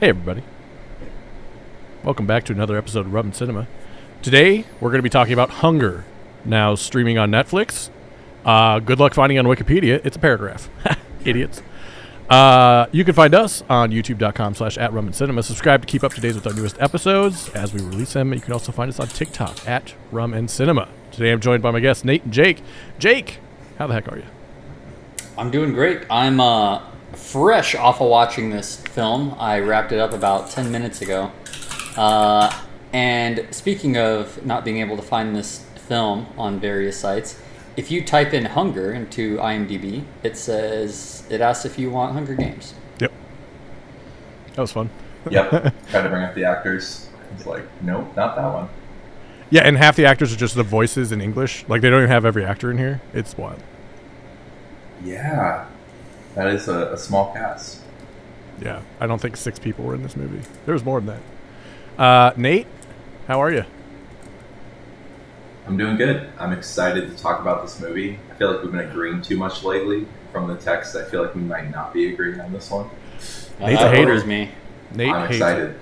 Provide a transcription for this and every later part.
Hey, everybody. Welcome back to another episode of Rum and Cinema. Today, we're going to be talking about Hunger, now streaming on Netflix. Uh, good luck finding on Wikipedia. It's a paragraph. Idiots. Uh, you can find us on youtube.com slash at Rum Cinema. Subscribe to keep up to date with our newest episodes as we release them. You can also find us on TikTok at Rum and Cinema. Today, I'm joined by my guests, Nate and Jake. Jake, how the heck are you? I'm doing great. I'm uh, fresh off of watching this film. I wrapped it up about 10 minutes ago. Uh, and speaking of not being able to find this film on various sites, if you type in hunger into IMDb, it says it asks if you want Hunger Games. Yep. That was fun. Yep. Tried to bring up the actors. It's like, nope, not that one. Yeah, and half the actors are just the voices in English. Like, they don't even have every actor in here. It's wild. Yeah. That is a, a small cast. Yeah, I don't think six people were in this movie. There was more than that. Uh, Nate, how are you? I'm doing good. I'm excited to talk about this movie. I feel like we've been agreeing too much lately. From the text, I feel like we might not be agreeing on this one. Nate's that a hater. worries me. Nate I'm excited. it,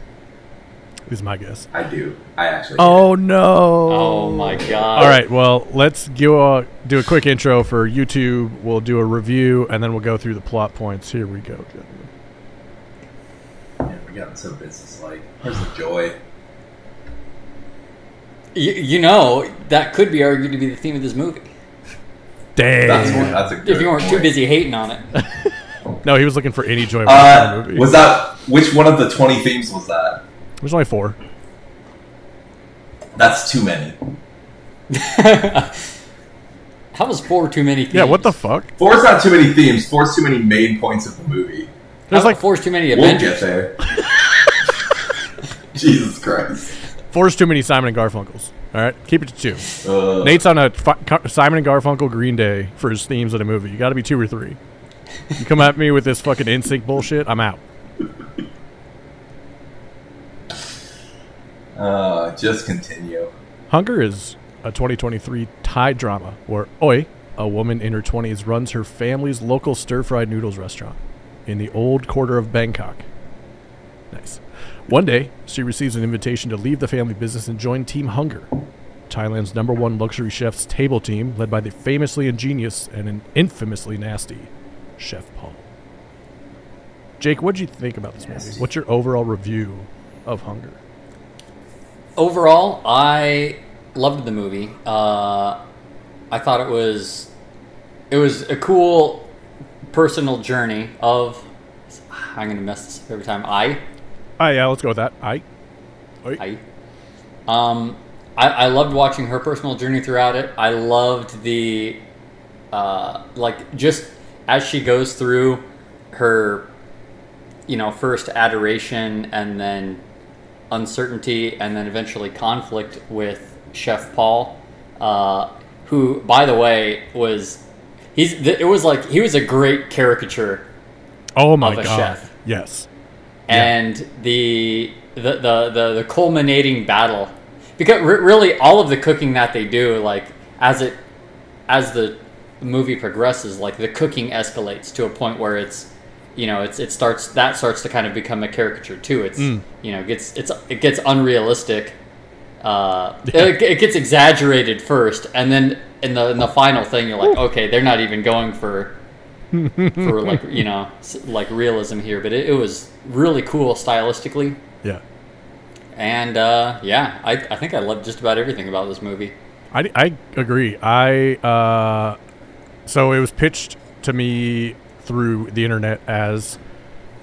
is my guess. I do. I actually. Oh no! Oh my god. All right, well, let's go, uh, do a quick intro for YouTube. We'll do a review, and then we'll go through the plot points. Here we go, gentlemen. Yeah, we're getting so business-like. Where's the joy? You, you know, that could be argued to be the theme of this movie. Dang. That's one. That's a good If you weren't too busy hating on it. No, he was looking for any joy watching the Uh, movie. was that which one of the 20 themes was that? There's only four. That's too many. How was four too many themes? Yeah, what the fuck? Four's not too many themes. Four's too many main points of the movie. There's How like four's too many We'll get there. Jesus Christ. four's too many Simon and Garfunkels. All right, keep it to two. Uh, Nate's on a fi- Simon and Garfunkel Green Day for his themes of the movie. You got to be two or three. You come at me with this fucking NSYNC bullshit, I'm out. Uh, just continue. Hunger is a 2023 Thai drama where Oi, a woman in her 20s, runs her family's local stir-fried noodles restaurant in the old quarter of Bangkok. Nice. One day, she receives an invitation to leave the family business and join Team Hunger, Thailand's number one luxury chef's table team, led by the famously ingenious and an infamously nasty Chef Paul. Jake, what would you think about this movie? What's your overall review of Hunger? Overall, I loved the movie. Uh, I thought it was it was a cool personal journey of. I'm gonna mess this up every time. I Ah, yeah, let's go with that. I. I um I, I loved watching her personal journey throughout it. I loved the uh like just as she goes through her you know first adoration and then uncertainty and then eventually conflict with Chef Paul, uh, who by the way was he's it was like he was a great caricature Oh my of a god. chef. Yes. and the, the the the the culminating battle because re- really all of the cooking that they do like as it as the movie progresses like the cooking escalates to a point where it's you know it's it starts that starts to kind of become a caricature too it's Mm. you know it gets it's it gets unrealistic uh, Yeah. it, it gets exaggerated first and then in the in the final thing you're like okay they're not even going for for like you know like realism here but it, it was really cool stylistically Yeah. and uh, yeah I, I think i loved just about everything about this movie I, I agree. I uh, so it was pitched to me through the internet as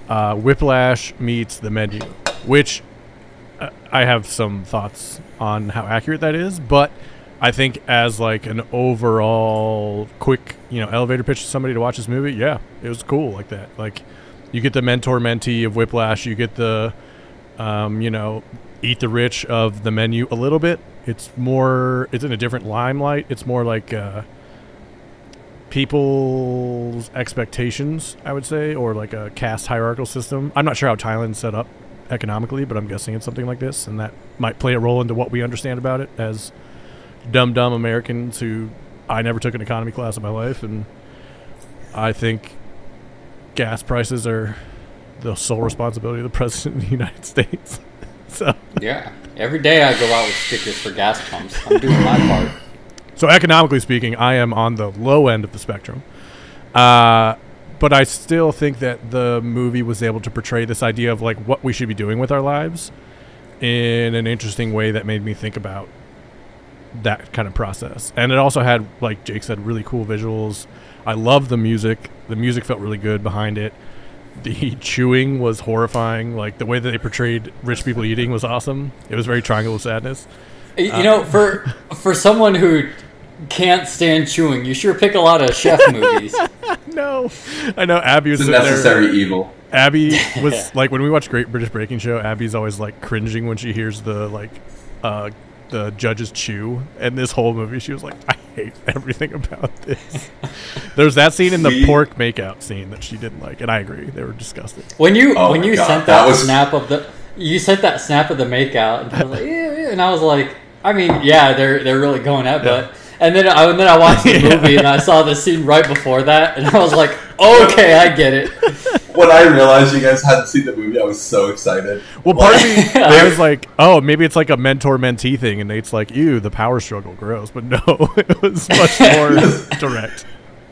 uh, Whiplash meets the menu, which uh, I have some thoughts on how accurate that is, but I think as like an overall quick, you know, elevator pitch to somebody to watch this movie, yeah, it was cool like that. Like you get the mentor mentee of Whiplash, you get the um, you know, eat the rich of the menu a little bit. It's more, it's in a different limelight. It's more like uh, people's expectations, I would say, or like a caste hierarchical system. I'm not sure how Thailand's set up economically, but I'm guessing it's something like this, and that might play a role into what we understand about it as dumb, dumb Americans who I never took an economy class in my life, and I think gas prices are the sole responsibility of the president of the United States. so, Yeah. Every day I go out with stickers for gas pumps. I'm doing my part. So economically speaking, I am on the low end of the spectrum. Uh, but I still think that the movie was able to portray this idea of like what we should be doing with our lives in an interesting way that made me think about that kind of process. And it also had, like Jake said, really cool visuals. I love the music. The music felt really good behind it. The chewing was horrifying. Like the way that they portrayed rich people eating was awesome. It was very Triangle of Sadness. Y- Uh, You know, for for someone who can't stand chewing, you sure pick a lot of chef movies. No, I know Abby was It's a sitting there. necessary evil. Abby was like when we watch Great British Baking Show. Abby's always like cringing when she hears the like uh, the judges chew. And this whole movie, she was like, "I hate everything about this." There's that scene in the pork makeout scene that she didn't like, and I agree. They were disgusting. When you Oh when you God, sent that that, was- snap of the you sent that snap of the makeout, and I was like, yeah, yeah, and I was like, I mean, yeah, they're they're really going at Yeah. but. And then I and then I watched the Yeah. movie and I saw the scene right before that and I was like, okay, I get it. When I realized you guys hadn't seen the movie, I was so excited. Well, part of me, Like- I was like, "Oh, maybe it's like a mentor-mentee thing," and Nate's like, "Ew, the power struggle, gross." But no, it was much more direct.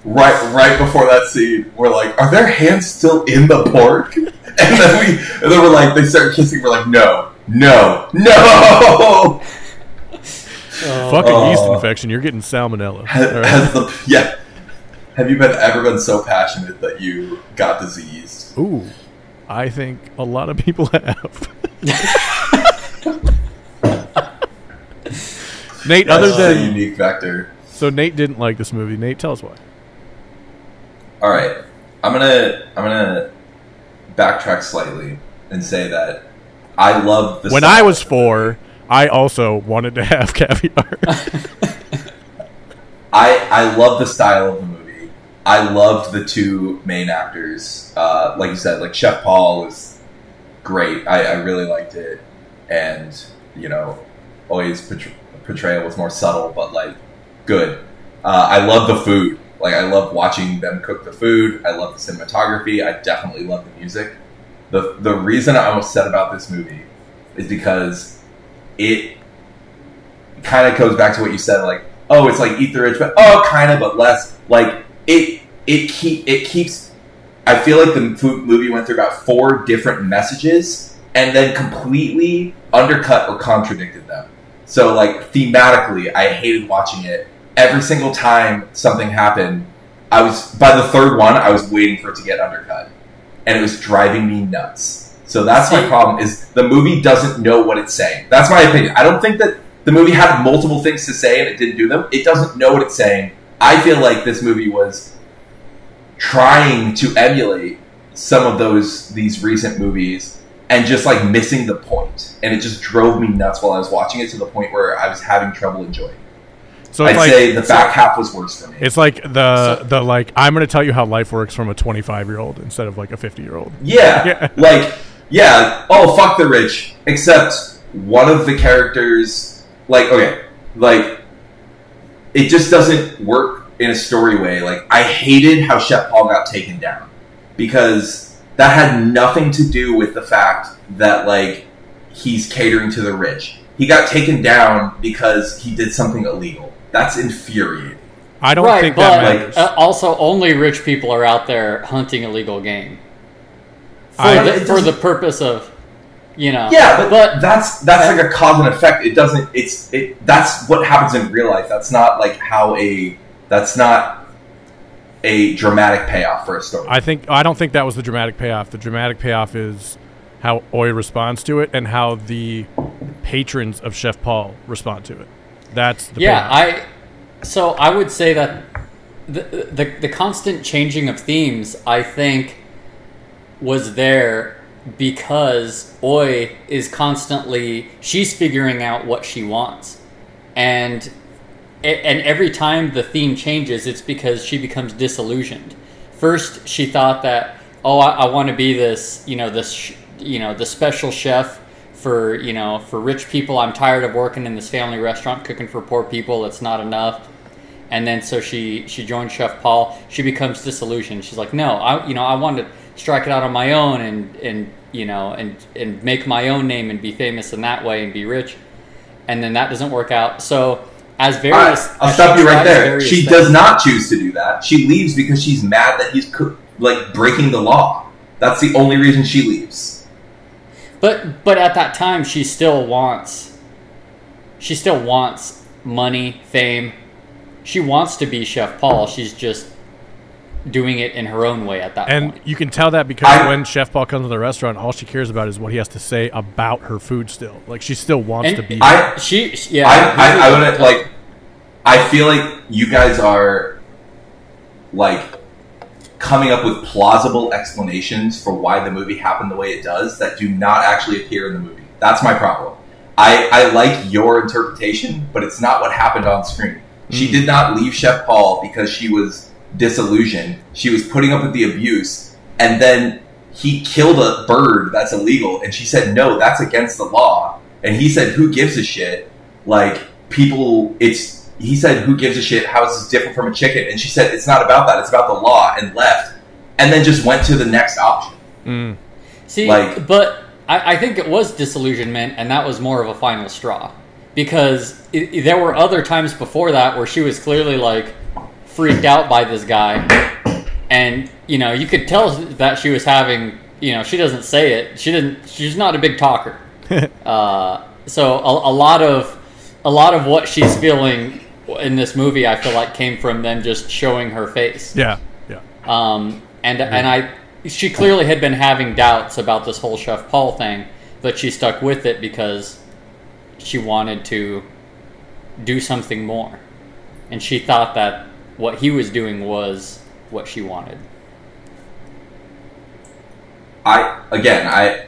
Right, right before that scene, we're like, "Are their hands still in the pork?" And then we, and then we're like, they start kissing. We're like, "No, no, no!" Fucking Oh. yeast infection. You're getting salmonella. Has, right. has the yeah? Have you been ever been so passionate that you got diseased? Ooh, I think a lot of people have. Nate, other That's a than unique vector. so, Nate didn't like this movie. Nate, tell us why. All right, I'm gonna I'm gonna backtrack slightly and say that I love When I was four, I also wanted to have caviar. I I love the style of the movie. I loved the two main actors. Uh, like you said, like Chef Paul was great. I, I really liked it, and you know, always portray- portrayal was more subtle, but like good. Uh, I love the food. Like I love watching them cook the food. I love the cinematography. I definitely love the music. the The reason I'm upset about this movie is because it kind of goes back to what you said. Like, oh, it's like Eat the Rich, but oh, kind of, but less. Like it it keep it keeps. I feel like the movie went through about four different messages and then completely undercut or contradicted them. So like thematically, I hated watching it. Every single time something happened, I was by the third one, I was waiting for it to get undercut, and it was driving me nuts. So that's my problem: is the movie doesn't know what it's saying. That's my opinion. I don't think that the movie had multiple things to say and it didn't do them. It doesn't know what it's saying. I feel like this movie was trying to emulate some of those these recent movies and just like missing the point. And it just drove me nuts while I was watching it to the point where I was having trouble enjoying. it. So I'd like say the back half was worse for me. it's like the So- the like I'm going to tell you how life works from a 25 year old instead of like a 50 year old. Yeah, Yeah. like yeah. Oh fuck the rich. Except one of the characters, like okay, like it just doesn't work in a story way. Like I hated how Chef Paul got taken down because that had nothing to do with the fact that like he's catering to the rich. He got taken down because he did something illegal. That's infuriating. I don't right, think but that like- matters. uh, also only rich people are out there hunting illegal game for, I- the, for the purpose of, you know. Yeah, but, but that's that's like a cause and effect. It doesn't. It's it. That's what happens in real life. That's not like how a. That's not a dramatic payoff for a story. I think I don't think that was the dramatic payoff. The dramatic payoff is how Oi responds to it and how the patrons of Chef Paul respond to it. That's the yeah, payoff. I. So I would say that the, the the constant changing of themes, I think, was there because Oi is constantly she's figuring out what she wants, and and every time the theme changes, it's because she becomes disillusioned. First, she thought that oh, I, I want to be this, you know, this, you know, the special chef for you know for rich people. I'm tired of working in this family restaurant cooking for poor people. It's not enough. and then so she she joins Chef Paul. She becomes disillusioned. She's like, no, I you know I want to strike it out on my own and and you know and and make my own name and be famous in that way and be rich. And then that doesn't work out. So as various, right, I'll stop you right there. She things- does not choose to do that. She leaves because she's mad that he's co- like breaking the law. That's the only reason she leaves. But but at that time, she still wants. She still wants money, fame. She wants to be Chef Paul. She's just doing it in her own way at that And point. you can tell that because I- when Chef Paul comes to the restaurant, all she cares about is what he has to say about her food. Still, like she still wants And to be. I She, yeah. I, here's I, I wouldn't like. I feel like you guys are like coming up with plausible explanations for why the movie happened the way it does that do not actually appear in the movie. That's my problem. I, I like your interpretation, but it's not what happened on screen. She Mm. did not leave Chef Paul because she was disillusioned. She was putting up with the abuse, and then he killed a bird that's illegal, and she said, No, that's against the law. And he said, Who gives a shit? Like, people, it's, he said, Who gives a shit? How is this different from a chicken? And she said, It's not about that, it's about the law, and left. And then just went to the next option. Mm. See, like- but I, I think it was disillusionment, and that was more of a final straw. Because it, it- there were other times before that where she was clearly like freaked out by this guy, and you know you could tell that she was having. You know, she doesn't say it. She didn't. She's not a big talker. uh, so a, a lot of a lot of what she's feeling in this movie, I feel like, came from them just showing her face. yeah, yeah. Um, and and I, she clearly had been having doubts about this whole Chef Paul thing, but she stuck with it because she wanted to do something more, and she thought that what he was doing was what she wanted. I again, I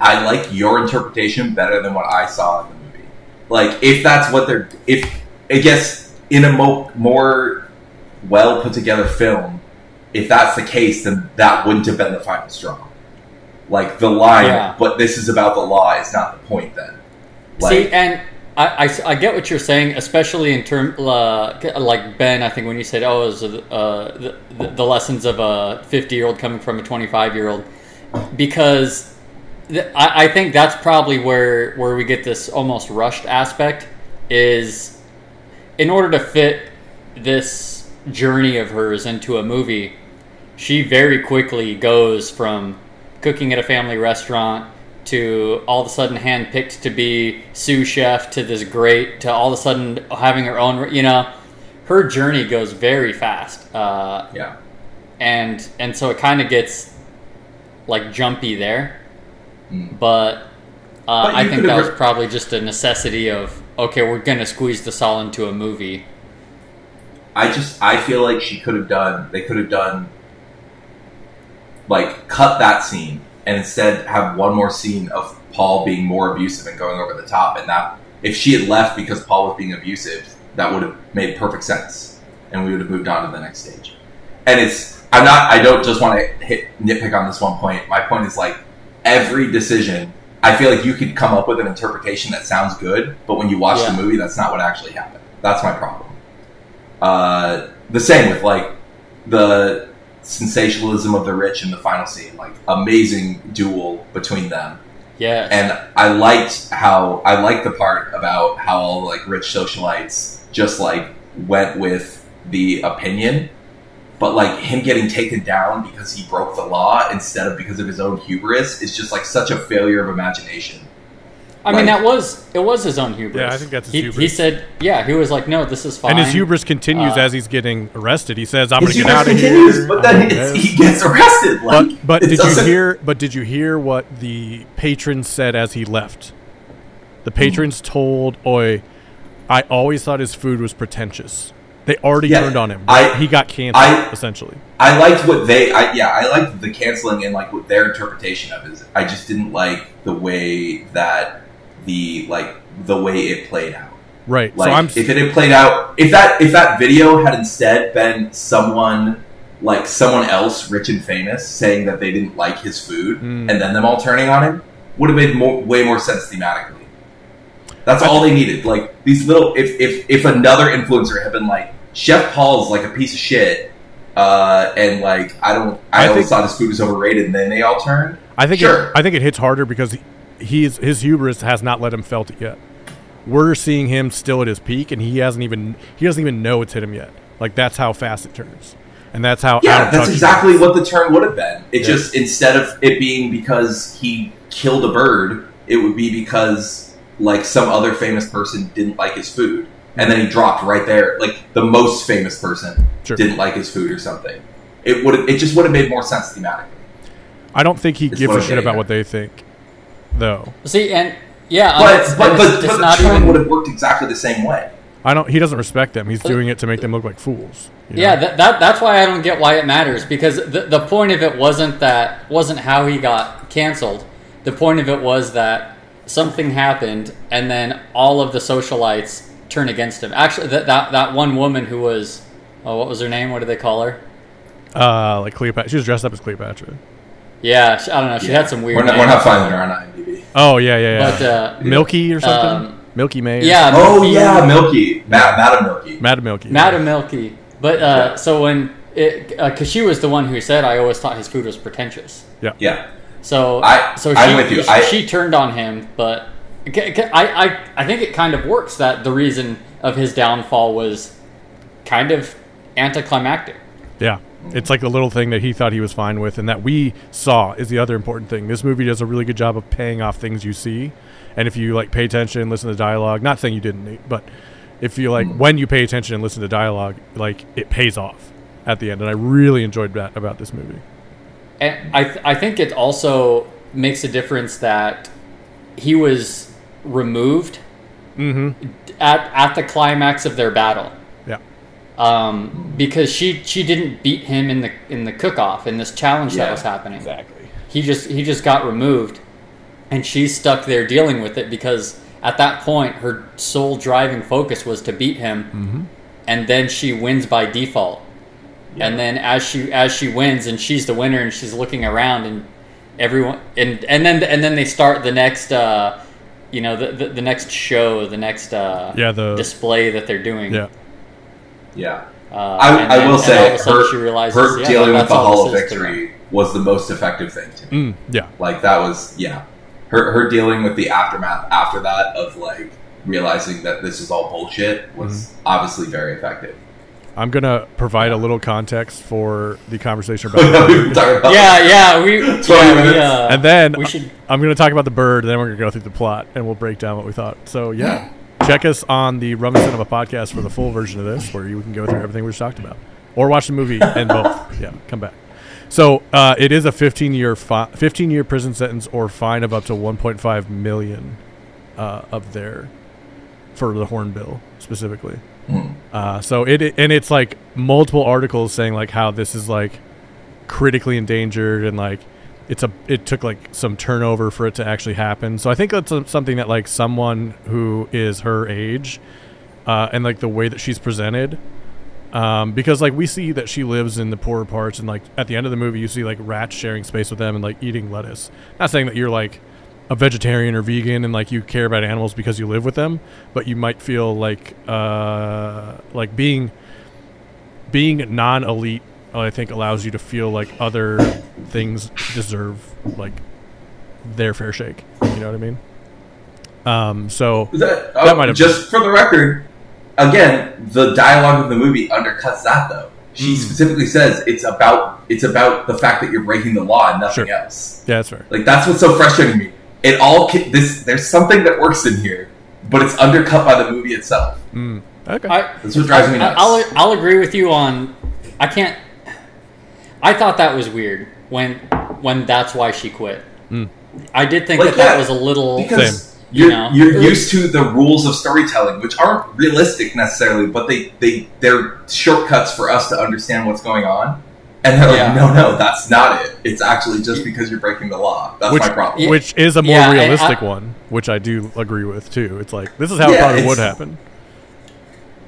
I like your interpretation better than what I saw in the movie. Like, if that's what they're, if I guess in a mo- more well put together film, if that's the case, then that wouldn't have been the final straw. Like the line, Yeah. but this is about the law is not the point. Then, like, See, and I, I, I get what you're saying, especially in term uh, like Ben. I think when you said, "Oh, was uh, the, the, the lessons of a 50 year old coming from a 25 year old," because th- I, I think that's probably where where we get this almost rushed aspect is in order to fit this journey of hers into a movie, she very quickly goes from cooking at a family restaurant to all of a sudden handpicked to be sous chef to this great to all of a sudden having her own you know her journey goes very fast uh, yeah, and and so it kind of gets like jumpy there Mm. but, uh, But I think that was probably just a necessity of okay we're gonna squeeze this all into a movie I just I feel like she could have done. They could have done like cut that scene and instead have one more scene of Paul being more abusive and going over the top. And that if she had left because Paul was being abusive, that would have made perfect sense, and we would have moved on to the next stage. And it's I'm not I don't just want to hit nitpick on this one point. My point is like every decision. I feel like you could come up with an interpretation that sounds good, but when you watch Yeah. the movie, that's not what actually happened. That's my problem. Uh, the same with like the sensationalism of the rich in the final scene, like amazing duel between them. Yeah. And I liked how I liked the part about how all like rich socialites just like went with the opinion, but like him getting taken down because he broke the law instead of because of his own hubris is just like such a failure of imagination. I mean, that was it was his own hubris. Yeah, I think that's his he, hubris. He said, "Yeah, he was like, no, this is fine." And his hubris continues Uh, as he's getting arrested. He says, "I'm going to get out hubris of continues, here." but I'm then gonna it's, this." he gets arrested. Like, But but it did you doesn't- hear? But did you hear what the patrons said as he left? The patrons told Oi, "I always thought his food was pretentious." They already Yeah, turned on him. I- he got canceled I- essentially. I liked what they, I, yeah, I liked the canceling and like what their interpretation of it. I just didn't like the way that the like the way it played out. Right. Like so I'm. if it had played out, if that if that video had instead been someone like someone else, rich and famous, saying that they didn't like his food, Mm. and then them all turning on him, would have made more, way more sense thematically. That's all they needed. Like these little, if if if another influencer had been like, Chef Paul's like a piece of shit, uh, and like I don't, I, I always think- thought his food was overrated, and then they all turned. I think Sure. it, I think it hits harder because he's his hubris has not let him felt it yet. We're seeing him still at his peak, and he hasn't even he doesn't even know it's hit him yet. Like that's how fast it turns, and that's how Yeah, that's exactly what the turn would have been. It just instead of it being because he killed a bird, it would be because like some other famous person didn't like his food, and then he dropped right there. Like the most famous person Sure. didn't like his food or something. It would it just would have made more sense thematically. I don't think he It's gives a shit about at. what they think, though. See, and yeah, But it's, but and but, it's, but it's the not even. would have worked exactly the same way. I don't. He doesn't respect them. He's doing it to make them look like fools. Yeah, that, that that's why I don't get why it matters because the the point of it wasn't that wasn't how he got canceled. The point of it was that something happened and then all of the socialites turn against him. Actually, that that, that one woman who was oh, what was her name? What did they call her? uh, like Cleopatra. She was dressed up as Cleopatra. Yeah, she, I don't know. She had some weird. We're not, we're not finding her on IMDb. Oh yeah, yeah, yeah. But uh, Milky or something. um, Milky May. or yeah, Oh Milky- yeah, Milky, Ma- Madam Milky. Madam Milky. Madam Milky. But uh, Yeah. so when it because she was the one who said I always thought his food was pretentious. Yeah, Yeah. So I- so she, I'm with you. she, I- she turned on him, but ca- ca- I, I I think it kind of works that the reason of his downfall was kind of anticlimactic. Yeah. It's like the little thing that he thought he was fine with and that we saw is the other important thing. This movie does a really good job of paying off things you see. And if you like pay attention, listen to dialogue, not saying you didn't, but if you like when you pay attention and listen to dialogue, like it pays off at the end. And I really enjoyed that about this movie. And I th- I think it also makes a difference that he was removed Mm-hmm. at at the climax of their battle. Yeah. Um, because she she didn't beat him in the in the cook off in this challenge that was happening. Exactly. he just he just got removed and she's stuck there dealing with it because at that point her sole driving focus was to beat him Mm-hmm. and then she wins by default and then as she as she wins and she's the winner and she's looking around and everyone and and then and then they start the next uh you know the the, the next show the next uh Yeah, the display that they're doing yeah. Yeah. uh, I, and I then- will and say all of her, she realizes, her yeah, dealing with the all Hall of this is to them. Victory was the most effective thing to me. Mm, yeah. Like that was yeah. Her her dealing with the aftermath after that of like realizing that this is all bullshit was Mm-hmm. obviously very effective. I'm gonna provide a little context for the conversation about the bird. about yeah yeah we, yeah, we, uh, and then we should I'm going to talk about the bird, and then we're going to go through the plot, and we'll break down what we thought. So yeah, check us on the Rum and Cinema podcast for the full version of this, where you can go through everything we just talked about, or watch the movie and both. Yeah, come back. So uh, it is a 15 year fi- 15 year prison sentence or fine of up to 1.5 million uh, of their for the hornbill specifically. Hmm. Uh, so it and it's like multiple articles saying like how this is like critically endangered and like it's a it took like some turnover for it to actually happen. So I think that's uh, something that like someone who is her age uh, and like the way that she's presented. Um, because like we see that she lives in the poorer parts, and like at the end of the movie, you see like rats sharing space with them and like eating lettuce. Not saying that you're like a vegetarian or vegan and like you care about animals because you live with them, but you might feel like uh, like being being non-elite. I think allows you to feel like other things deserve like their fair shake. You know what I mean? Um, so That, That oh, might have- just for the record, again, the dialogue of the movie undercuts that though. She Mm. specifically says it's about it's about the fact that you're breaking the law and nothing Sure. else. yeah, that's fair. Like that's what's so frustrating to me. It all this there's something that works in here, but it's undercut by the movie itself. Mm. Okay. I, That's what drives me I- nuts. I'll, I'll agree with you on. I can't. I thought that was weird when when that's why she quit. Mm. I did think Like, that that was a little. because Same. you're You know? you're used to the rules of storytelling, which aren't realistic necessarily, but they they they're shortcuts for us to understand what's going on. And they're Yeah. like, no, no, that's not it. It's actually just because you're breaking the law. That's which, my problem. Which is a more Yeah, realistic I- one, which I do agree with too. It's like this is how it probably would happen.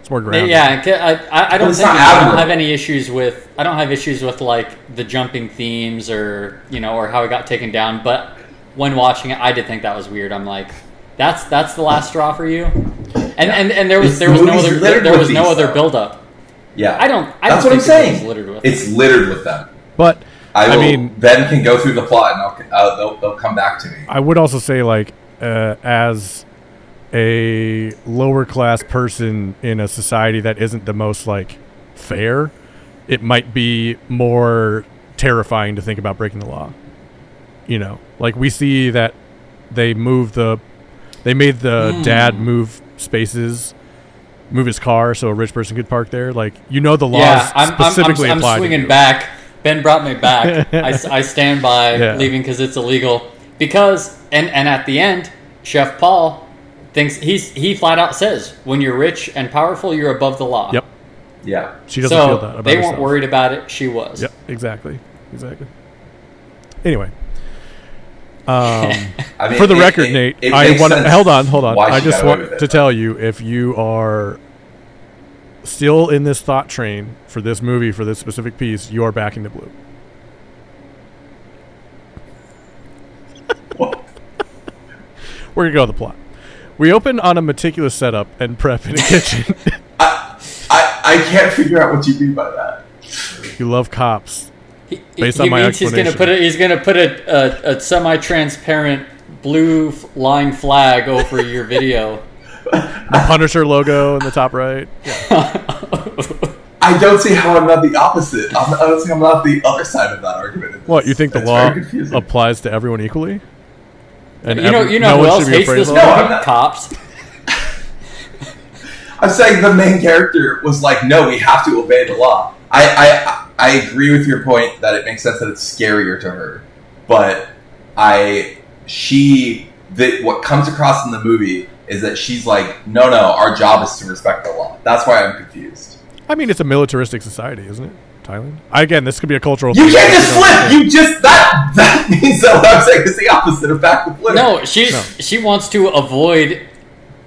It's more grounded. Yeah, I, I, I don't think I don't have any issues with I don't have issues with like the jumping themes or you know or how it got taken down. But when watching it, I did think that was weird. I'm like, that's that's the last straw for you. And and, and there was It's- there the was no other there, there was no these, other though. build up. Yeah, I don't. I That's don't what I'm think the movie's saying. Littered with It's littered with them. But I, I mean- Ben can go through the plot and I'll, uh, they'll, they'll come back to me. I would also say, like, uh, as a lower class person in a society that isn't the most like fair, it might be more terrifying to think about breaking the law. You know, like we see that they move the, they made the Hmm. dad move spaces, move his car so a rich person could park there. Like you know, the laws yeah, I'm, I'm, I'm, I'm swinging back. Ben brought me back. I, I, stand by Yeah. leaving because it's illegal. Because and and at the end, Chef Paul thinks he's he flat out says when you're rich and powerful, you're above the law. Yep, Yeah. she doesn't so feel that about they herself. weren't worried about it. She was. Yep, exactly, exactly. Anyway, um, I mean, for the it- record, it- Nate, it I want to hold on, hold on. I just want to tell you if you are still in this thought train for this movie for this specific piece, you are backing the blue. We're gonna go with the plot. We open on a meticulous setup and prep in a kitchen. I, I, I can't figure out what you mean by that. you love cops. He, Based he on my means he's gonna put a, he's gonna put a, a, a semi-transparent blue line flag over your video. The Punisher logo in the top right. I don't see how I'm not the opposite. I'm, I don't see how I'm not the other side of that argument. What you think the It's law applies to everyone equally? And you know every- you know no who else hates this of movie? No. I'm not- Cops. I'm saying the main character was like, no, we have to obey the law. I, I, I agree with your point that it makes sense that it's scarier to her, but I, she, that what comes across in the movie is that she's like, no, no, our job is to respect the law. That's why I'm confused. I mean, it's a militaristic society, isn't it? Thailand. Again, this could be a cultural. You thing. can't just We flip. You just that that means that what I'm saying is the opposite of back with flip. No, she's No. she wants to avoid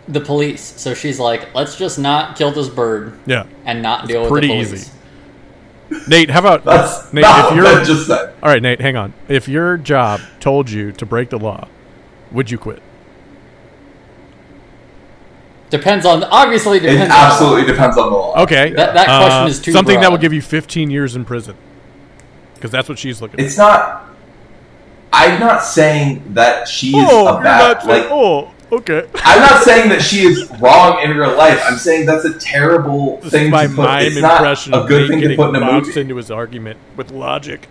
the police, so she's like, let's just not kill this bird Yeah, and not deal with pretty the police. easy. Nate, how about that's Nate? not If you're just said. all right, Nate, hang on. If your job told you to break the law, would you quit? Depends on obviously It depends. on the absolutely law. depends on the law. Okay, That- that uh, question is too something that will give you 15 years in prison, because that's what she's looking. It's not. I'm not saying that she is oh, a bad. not Like, oh, okay. I'm not saying that she is wrong in real life. I'm saying that's a terrible This thing my to put. mime It's not impression a of good Nate thing to put in a boxed movie. into his argument with logic.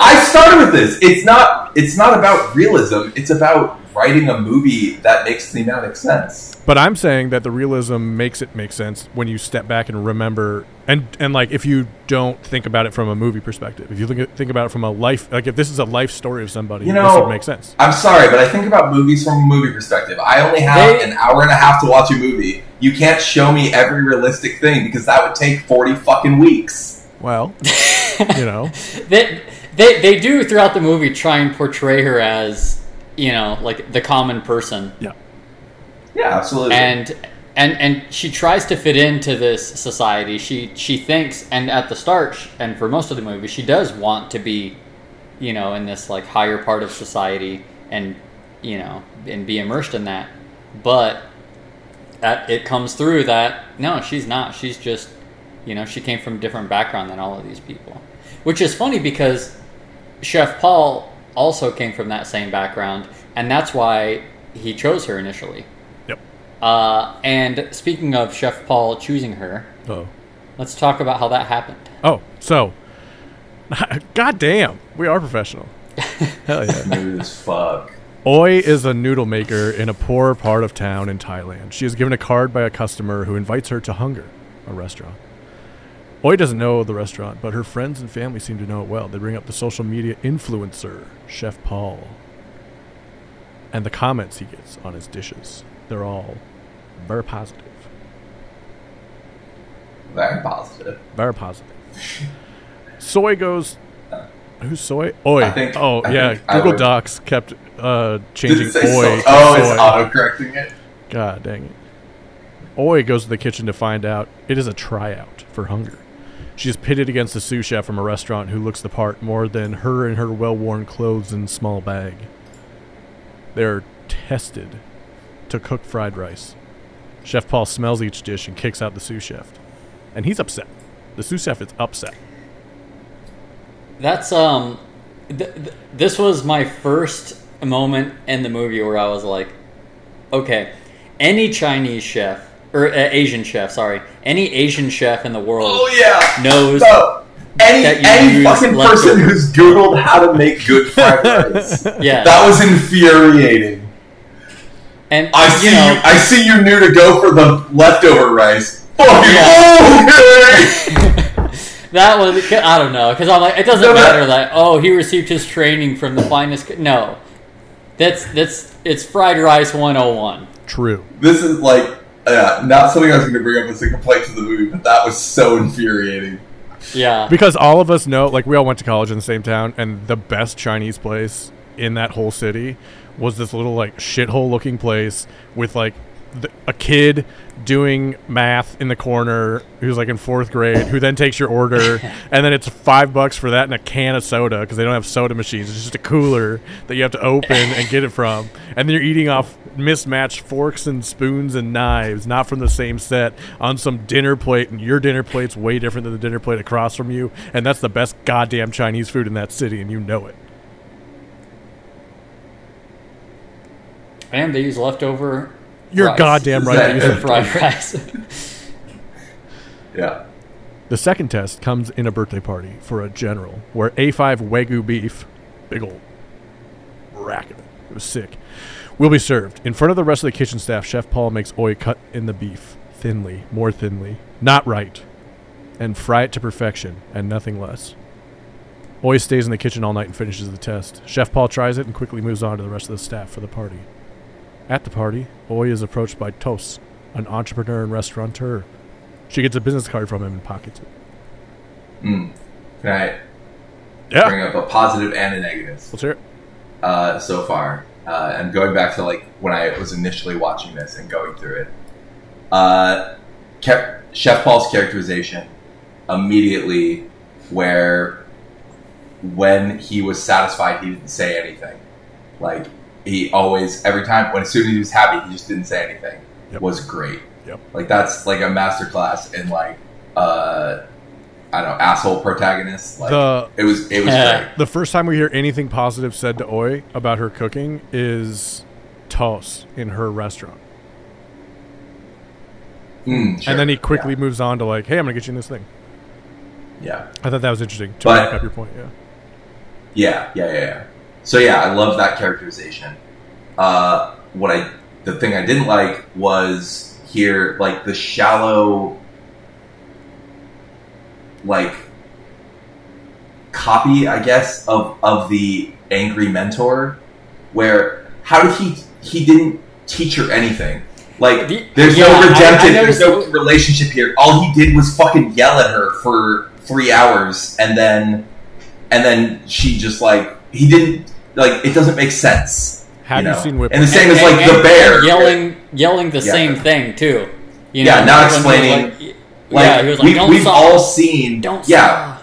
I started with this. It's not. It's not about realism. It's about writing a movie that makes thematic sense. But I'm saying that the realism makes it make sense when you step back and remember, and and like if you don't think about it from a movie perspective, if you think think about it from a life, like if this is a life story of somebody, You know, this know- would make sense. I'm sorry, but I think about movies from a movie perspective. I only have an hour and a half to watch a movie. You can't show me every realistic thing because that would take forty fucking weeks. Well, you know, They, they they do throughout the movie try and portray her as you know like the common person, yeah, Yeah, absolutely. and and and she tries to fit into this society. She she thinks, and at the start, and for most of the movie, she does want to be, you know, in this like higher part of society, and you know, and be immersed in that. But at, it comes through that no, she's not. She's just, you know, she came from a different background than all of these people, which is funny because Chef Paul also came from that same background, and that's why he chose her initially. yep. Uh, and speaking of Chef Paul choosing her, Oh, let's talk about how that happened. oh, so, god damn, we are professional. Hell yeah. Smooth as fuck. Oi is a noodle maker in a poor part of town in Thailand. She is given a card by a customer who invites her to Hunger, a restaurant. Oi doesn't know the restaurant, but her friends and family seem to know it well. They bring up the social media influencer, Chef Paul, and the comments he gets on his dishes. They're all very positive. Very positive. Very positive. Soy goes. Who's soy? Oi. I think- oh I yeah. Google would- Docs kept uh, changing oi. so? to Oh, soy. it's auto correcting it. God dang it. Oi goes to the kitchen to find out it is a tryout for hunger. She is pitted against a sous chef from a restaurant who looks the part more than her in her well worn clothes and small bag. They are tested to cook fried rice. Chef Paul smells each dish and kicks out the sous chef. And he's upset. The sous chef is upset. That's um, th- th- this was my first moment in the movie where I was like, okay, any Chinese chef or uh, Asian chef, sorry, any Asian chef in the world Oh yeah. knows So any that you any use fucking person leftovers. who's googled how to make good fried rice. Yeah. That was infuriating. and I you see know, you. I see you knew to go for the leftover rice. Fucking Yeah. okay. that was I don't know because I'm like it doesn't No, matter that oh he received his training from the finest no that's that's it's fried rice 101 True. this is like, uh, not something I was going to bring up as a complaint to the movie, but that was so infuriating. yeah Because all of us know, like, we all went to college in the same town, and the best Chinese place in that whole city was this little, like, shithole looking place with, like, th- a kid doing math in the corner who's, like, in fourth grade, who then takes your order, and then it's five bucks for that and a can of soda because they don't have soda machines. It's just a cooler that you have to open and get it from. And then you're eating off mismatched forks and spoons and knives, not from the same set, on some dinner plate, and your dinner plate's way different than the dinner plate across from you, and that's the best goddamn Chinese food in that city, and you know it. and they use leftover You're rice. goddamn right. that you Exactly. said- fried rice Yeah. The second test comes in a birthday party for a general, where A5 Wagyu beef, big old rack of it, it was sick, will be served. In front of the rest of the kitchen staff, Chef Paul makes Oi cut in the beef, thinly, more thinly, not right, and fry it to perfection, and nothing less. Oi stays in the kitchen all night and finishes the test. Chef Paul tries it and quickly moves on to the rest of the staff for the party. At the party, Oi is approached by Tos, an entrepreneur and restaurateur. She gets a business card from him and pockets it. Mm. Can I Yeah. bring up a positive and a negative Let's hear it. uh, so far? Uh, and going back to like when I was initially watching this and going through it, uh, Chef Paul's characterization immediately, where when he was satisfied, he didn't say anything. Like he always, every time, when as soon as he was happy, he just didn't say anything. Yep. Was great. Yep. Like that's like a masterclass in like uh, I don't know asshole protagonist. Like The it was it was Yeah. great. the first time we hear anything positive said to Oi about her cooking is Tos in her restaurant. Mm, sure. And then he quickly yeah. moves on to like, hey, I'm gonna get you in this thing. yeah. I thought that was interesting to But- back up your point. Yeah. Yeah, yeah, yeah, yeah. So yeah, I love that characterization. Uh, what I, the thing I didn't like was here, like the shallow, like copy, I guess, of of the angry mentor, where how did he he didn't teach her anything. Like, The- there's yeah, no redemptive, there's no relationship here. All he did was fucking yell at her for three hours, and then and then she just like he didn't like it doesn't make sense. Have you, know? seen Whip? And the same And- as like and- the bear yelling yelling the Yeah. same thing too you Yeah, not when he was explaining- like- Like yeah he was like we, don't we've saw, all seen don't yeah saw."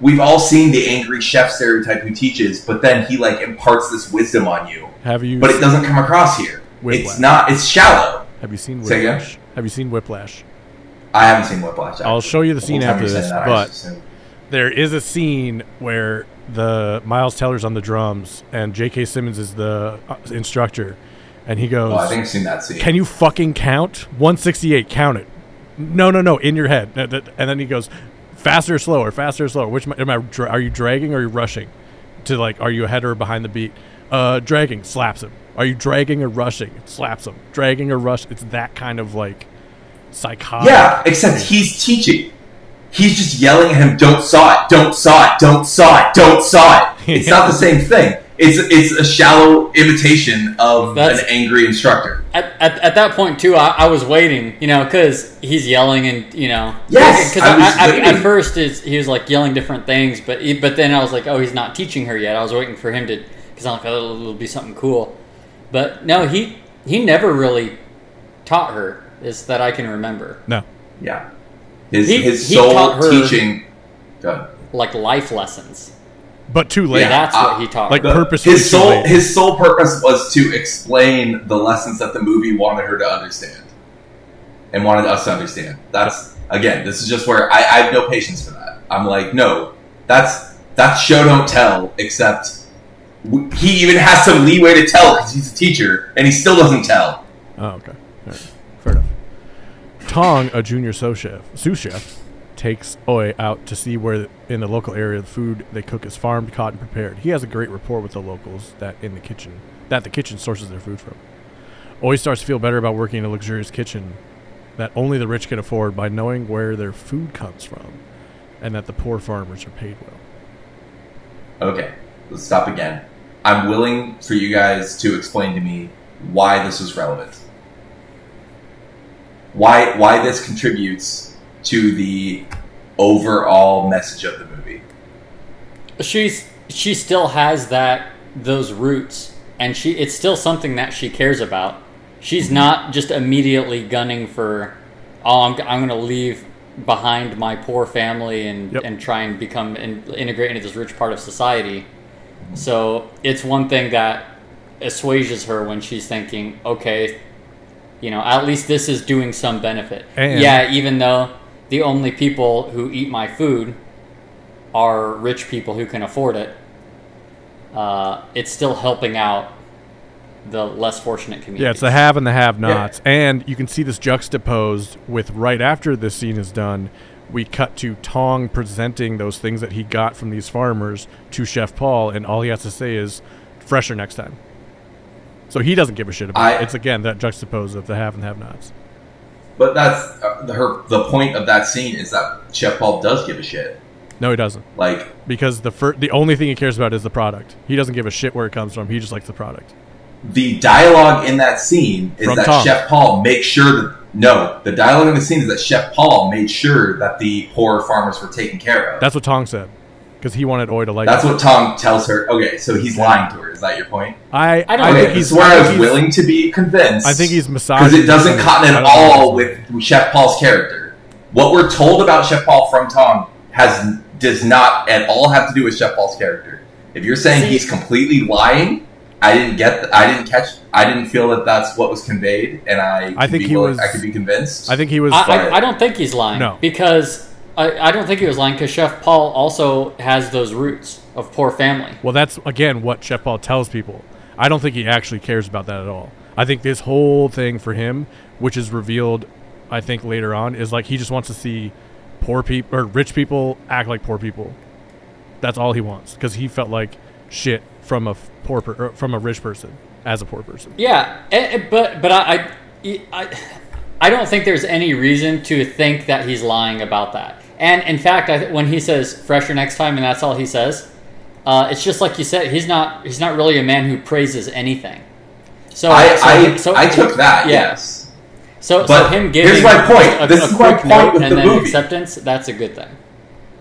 we've all seen the angry chef stereotype who teaches, but then he like imparts this wisdom on you, Have you? but it doesn't come across here. Whiplash. It's not. It's shallow. Have you seen Whiplash? Have you seen Whiplash? I haven't seen Whiplash. I'll show you the scene after this, that, I but- just assumed- There is a scene where the Miles Teller's on the drums and J.K. Simmons is the uh, instructor, and he goes, oh, I think I've seen that scene. Can you fucking count? 168, count it. No, no, no, in your head. And then he goes, faster or slower, faster or slower. Which am I, are you dragging or are you rushing? To like, are you ahead or behind the beat? Uh, dragging, slaps him. Are you dragging or rushing? Slaps him. Dragging or rush? It's that kind of like psychotic. Yeah, except he's teaching. He's just yelling at him, "Don't saw it! Don't saw it! Don't saw it! Don't saw it!" It's not the same thing. It's it's a shallow imitation of That's- an angry instructor. at, at, at that point too I, I was waiting you know because he's yelling and you know Yes, because I was at, at first it's, he was like yelling different things but he, but then I was like oh he's not teaching her yet I was waiting for him to because I'm like oh it'll, it'll be something cool but no he he never really taught her is that I can remember No. Yeah, his He- his he sole her- teaching. Like life lessons But too late. Yeah. that's uh, what he taught like her The- purposely his too sole late. his sole purpose was to explain the lessons that the movie wanted her to understand and wanted us to understand. That's again, this is just where I, I have no patience for that. I'm like, no, that's that's show don't tell. Except w- he even has some leeway to tell because he's a teacher, and he still doesn't tell. Oh, okay. All right. Fair enough. Tong, a junior sous chef, sous chef, takes Oi out to see where in the local area the food they cook is farmed, caught, and prepared. He has a great rapport with the locals that in the kitchen that the kitchen sources their food from. Oi starts to feel better about working in a luxurious kitchen that only the rich can afford by knowing where their food comes from, and that the poor farmers are paid well. Okay, let's stop again. I'm willing for you guys to explain to me why this is relevant. Why why this contributes to the overall message of the movie. she's she still has that those roots and she it's still something that she cares about she's mm-hmm. not just immediately gunning for oh i'm, I'm going to leave behind my poor family and Yep. and try and become and integrate into this rich part of society so it's one thing that assuages her when she's thinking okay you know at least this is doing some benefit And- yeah even though the only people who eat my food are rich people who can afford it, uh, it's still helping out the less fortunate community. Yeah, it's the have and the have-nots, and you can see this juxtaposed with right after this scene is done. We cut to Tong presenting those things that he got from these farmers to Chef Paul, and all he has to say is "fresher next time." So he doesn't give a shit about I- it. It's again that juxtapose of the have and have-nots. But that's uh, the, her. The point of that scene is that Chef Paul does give a shit. No, he doesn't, Like because the fir- the only thing he cares about is the product. He doesn't give a shit where it comes from. He just likes the product. the dialogue in that scene is that Tong. Chef Paul makes sure that no, the dialogue in the scene is that Chef Paul made sure that the poor farmers were taken care of. That's what Tong said, because he wanted Oi to like. That's it. what Tong tells her. Okay, so he's lying to her. Is that your point? I. I don't Okay, think he's is where I was he's- willing to be convinced. I think he's because it doesn't cotton at all he's- with Chef Paul's character. What we're told about Chef Paul from Tong has does not at all have to do with Chef Paul's character. If you're saying he's completely lying, I didn't get. th- I didn't catch. I didn't feel that that's what was conveyed, and I. I could think be he willing- was- I could be convinced. I think he was. I, I, I don't think he's lying. No. Because I, I don't think he was lying because Chef Paul also has those roots of poor family. Well, that's again what Chef Paul tells people. I don't think he actually cares about that at all. I think this whole thing for him, which is revealed, I think later on, is like he just wants to see poor people or rich people act like poor people. That's all he wants because he felt like shit from a poor per- or from a rich person as a poor person. Yeah, but but I, I I I don't think there's any reason to think that he's lying about that. And in fact, I, th- when he says "fresher next time" and that's all he says, uh, it's just like you said. He's not he's not really a man who praises anything. So I, so, I, so- I took that. yeah. Yes. So, But so him giving here's my point. a, This a is my point with and the then movie. acceptance, that's a good thing.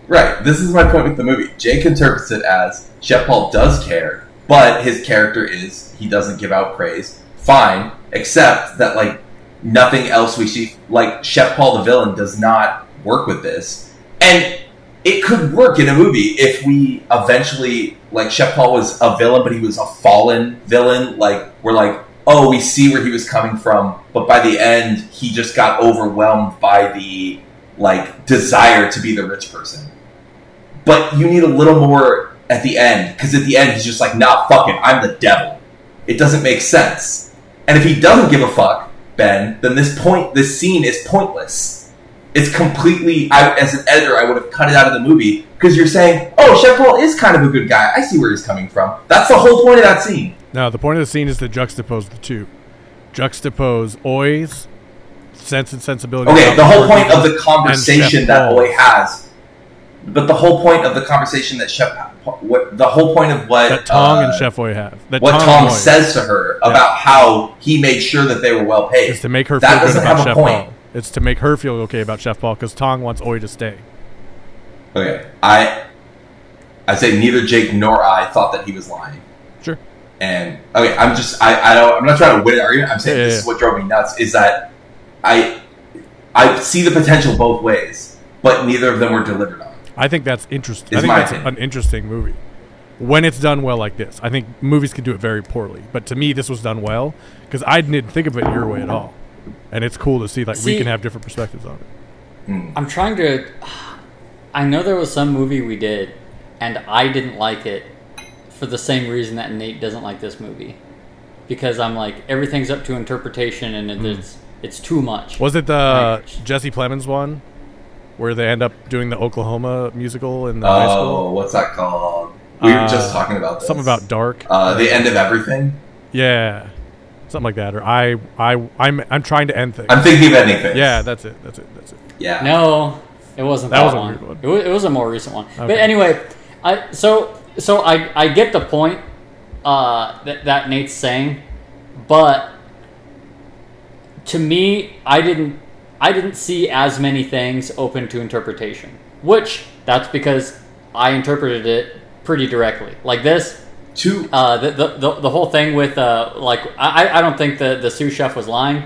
Right. This is my point with the movie. Jake interprets it as Chef Paul does care, but his character is he doesn't give out praise. Fine, except that like nothing else we see. Like Chef Paul the villain does not work with this, and it could work in a movie if we eventually like Chef Paul was a villain, but he was a fallen villain. Like we're like, oh, we see where he was coming from, but by the end, he just got overwhelmed by the like desire to be the rich person. But you need a little more at the end because at the end he's just like, nah, fuck it, I'm the devil. It doesn't make sense. And if he doesn't give a fuck, Ben, then this point, this scene is pointless. It's completely. I, as an editor, I would have cut it out of the movie because you're saying, "Oh, Chef Paul is kind of a good guy. I see where he's coming from." That's the whole point of that scene. No, the point of the scene is to juxtapose the two. Juxtapose Oi's sense and sensibility. Okay, the whole point of the conversation that. Oi has, but the whole point of the conversation that Chef, what the whole point of what that Tong uh, and Chef Oi have. That what Tong, says to her about how he made sure that they were well paid. is to make her That feel good doesn't about have a Chef point. Paul. It's to make her feel okay about Chef Paul because Tong wants Oi to stay. Okay, I I say neither Jake nor I thought that he was lying. Sure. And okay, I'm just I, I don't I'm not trying to win an argument. I'm saying Yeah, yeah, this is what drove me nuts is that I I see the potential both ways, but neither of them were delivered on. I think that's interesting. I think that's opinion. an interesting movie. When it's done well like this, I think movies can do it very poorly. But to me, this was done well because I didn't think of it your way at all, and it's cool to see like we can have different perspectives on it. Mm. I'm trying to. I know there was some movie we did, and I didn't like it for the same reason that Nate doesn't like this movie, because I'm like everything's up to interpretation and Hmm. it's it's too much. Was it the Right. Jesse Plemons one, where they end up doing the Oklahoma musical in the high Oh, school? what's that called? We were Uh, just talking about this. Something about dark. uh, the end of everything. Yeah, something like that. Or I, I, I'm, I'm trying to end things. I'm thinking of ending things. yeah, that's it. That's it. That's it. yeah. No, it wasn't That that, was a one. weird one. It, was, it was a more recent one. Okay. But anyway, I so so I I get the point uh, that that Nate's saying, but to me, I didn't I didn't see as many things open to interpretation. Which that's because I interpreted it pretty directly. Like this, Two. uh, the, the, the, the whole thing with uh, like I, I don't think the, the sous chef was lying.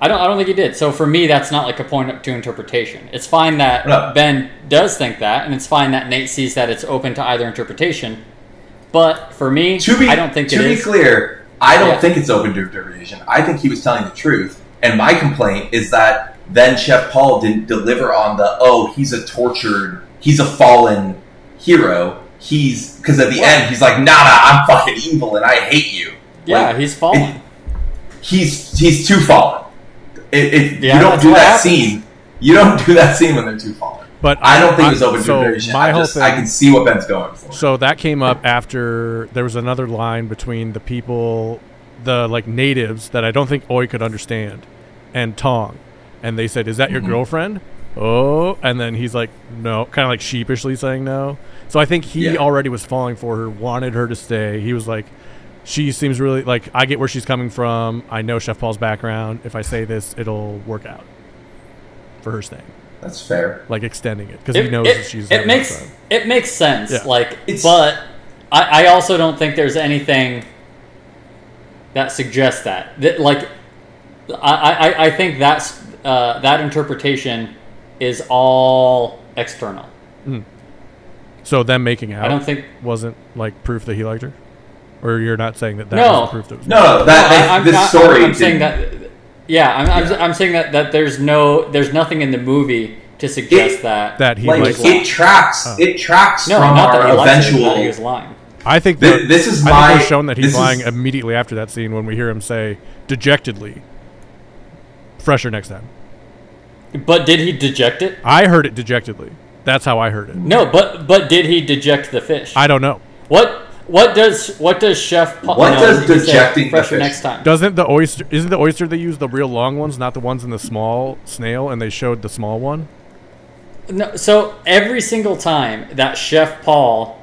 I don't I don't think he did. So for me, that's not like a point up to interpretation. It's fine that No. Ben does think that, and it's fine that Nate sees that it's open to either interpretation. But for me, to be I don't think to be is. clear, I don't Yeah. think it's open to interpretation. I think he was telling the truth. And my complaint is that then Chef Paul didn't deliver on the oh he's a tortured he's a fallen hero. He's because at the What? end he's like nah nah I'm fucking evil and I hate you. yeah, Like, he's fallen. it- he's he's too fallen. If, if Yeah, you don't do that happens. scene, you don't do that scene when they're too fallen. But I don't think it was open to so interpretation. My I, whole just, thing. I can see what Ben's going for. So that came up after there was another line between the people, the like natives that I don't think Oi could understand, and Tong, and they said, "Is that your Mhm. girlfriend?" Oh, and then he's like, "No," kind of like sheepishly saying no. So I think he Yeah. already was falling for her, wanted her to stay. He was like, "She seems really like I get where she's coming from. I know Chef Paul's background. If I say this, it'll work out for her staying, That's fair. like extending it because he knows it, that she's it makes hard it makes sense. Yeah. Like, It's- but I, I also don't think there's anything that suggests that. That like, I I, I think that's uh, that interpretation is all external. Hmm. So them making out. I don't think. wasn't like proof that he liked her, or you're not saying that that No. was proof that was No, no, that, that- I- I'm this not- story. I'm saying didn't- that. Yeah, I'm, I'm, I'm saying that, that there's no there's nothing in the movie to suggest It- that. that he like liked. lying. it tracks. Oh. It tracks no, from not that our he eventual. that he was lying. I think Thi- that this is I my- think we're shown that he's lying is- immediately after that scene when we hear him say dejectedly, "Fresher next time." But did he deject it? I heard it dejectedly. That's how I heard it. No, but but did he deject the fish? I don't know. What what does what does Chef? Pa- What no, does he said dejecting the fish- next time? Doesn't the oyster? Isn't the oyster they use the real long ones, not the ones in the small snail? And they showed the small one. No, so every single time that Chef Paul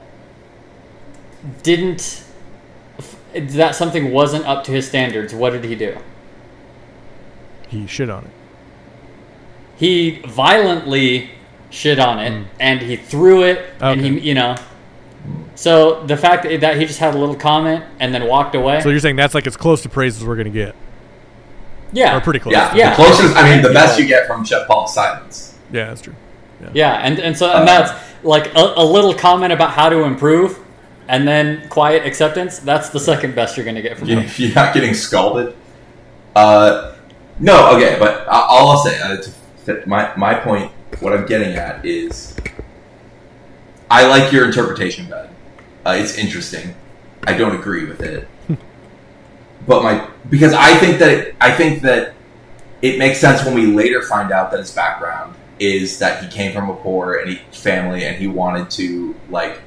didn't that something wasn't up to his standards, what did he do? He shit on it. He violently shit on it Mm. and he threw it and he you know. So the fact that that he just had a little comment and then walked away. So you're saying that's like as close to praise as we're gonna get, yeah. or pretty close. Yeah, Yeah. the closest. I mean, the Yeah. best you get from Chef Paul's silence. Yeah, that's true. Yeah, and, and so Uh, and that's like a, a little comment about how to improve, and then quiet acceptance. That's the second best you're gonna get from You- him. If you're not getting scalded. Uh, no, okay, but I- all I'll say, uh, to fit my my point, what I'm getting at is, I like your interpretation, Ben. Uh, it's interesting. I don't agree with it, but my because I think that it, I think that it makes sense when we later find out that his background is that he came from a poor and he, family and he wanted to like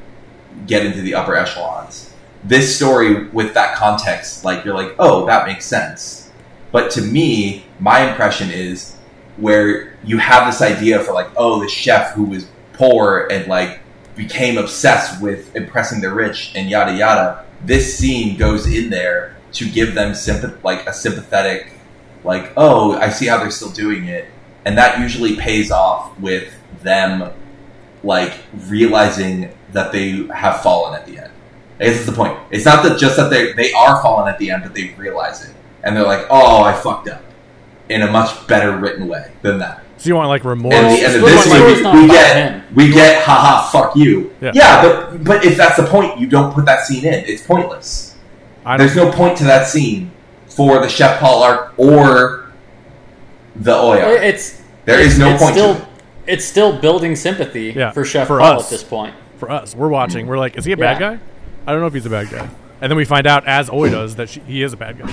get into the upper echelons. This story with that context, like you're like, oh, that makes sense. But to me, my impression is where you have this idea for like, oh, the chef who was poor and like became obsessed with impressing the rich and yada yada. This scene goes in there to give them sympath- like a sympathetic, like, oh, I see how they're still doing it, and that usually pays off with them like realizing that they have fallen at the end. I guess the point. It's not that just that they they are fallen at the end, but they realize it, and they're like, "Oh, I fucked up," in a much better written way than that. So you want like remorse? And at the end of this the story's movie, we get we get, haha, fuck you. Yeah. Yeah. but but if that's the point, you don't put that scene in. It's pointless. There's no point to that scene for the Chef Paul arc or the Oya. arc. It's There is no it's point still to it. it's still building sympathy Yeah, for Chef for Paul us. at this point. For us, we're watching. We're like, is he a bad Yeah. guy? I don't know if he's a bad guy. And then we find out, as Oi does, that she, he is a bad guy.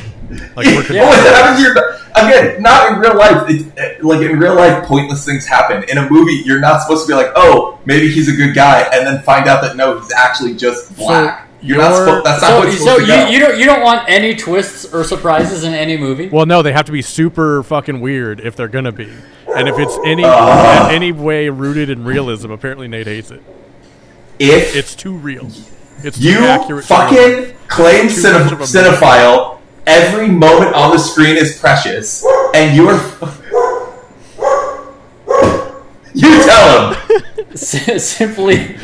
Like we're Yeah. Oh, it happens here. Again, not in real life. It, it- like in real life, pointless things happen. In a movie, you're not supposed to be like, "Oh, maybe he's a good guy," and then find out that no, he's actually just black. you're not you're- supposed. That's not So, what it's so supposed you, to go. you don't you don't want any twists or surprises in any movie? Well, no, they have to be super fucking weird if they're gonna be, and if it's any in any way rooted in realism, apparently Nate hates it. if It's too real. It's you accurate. to real life. fucking claim Too cine- much of a cinephile, every moment on the screen is precious, and you're. You tell him. Simply,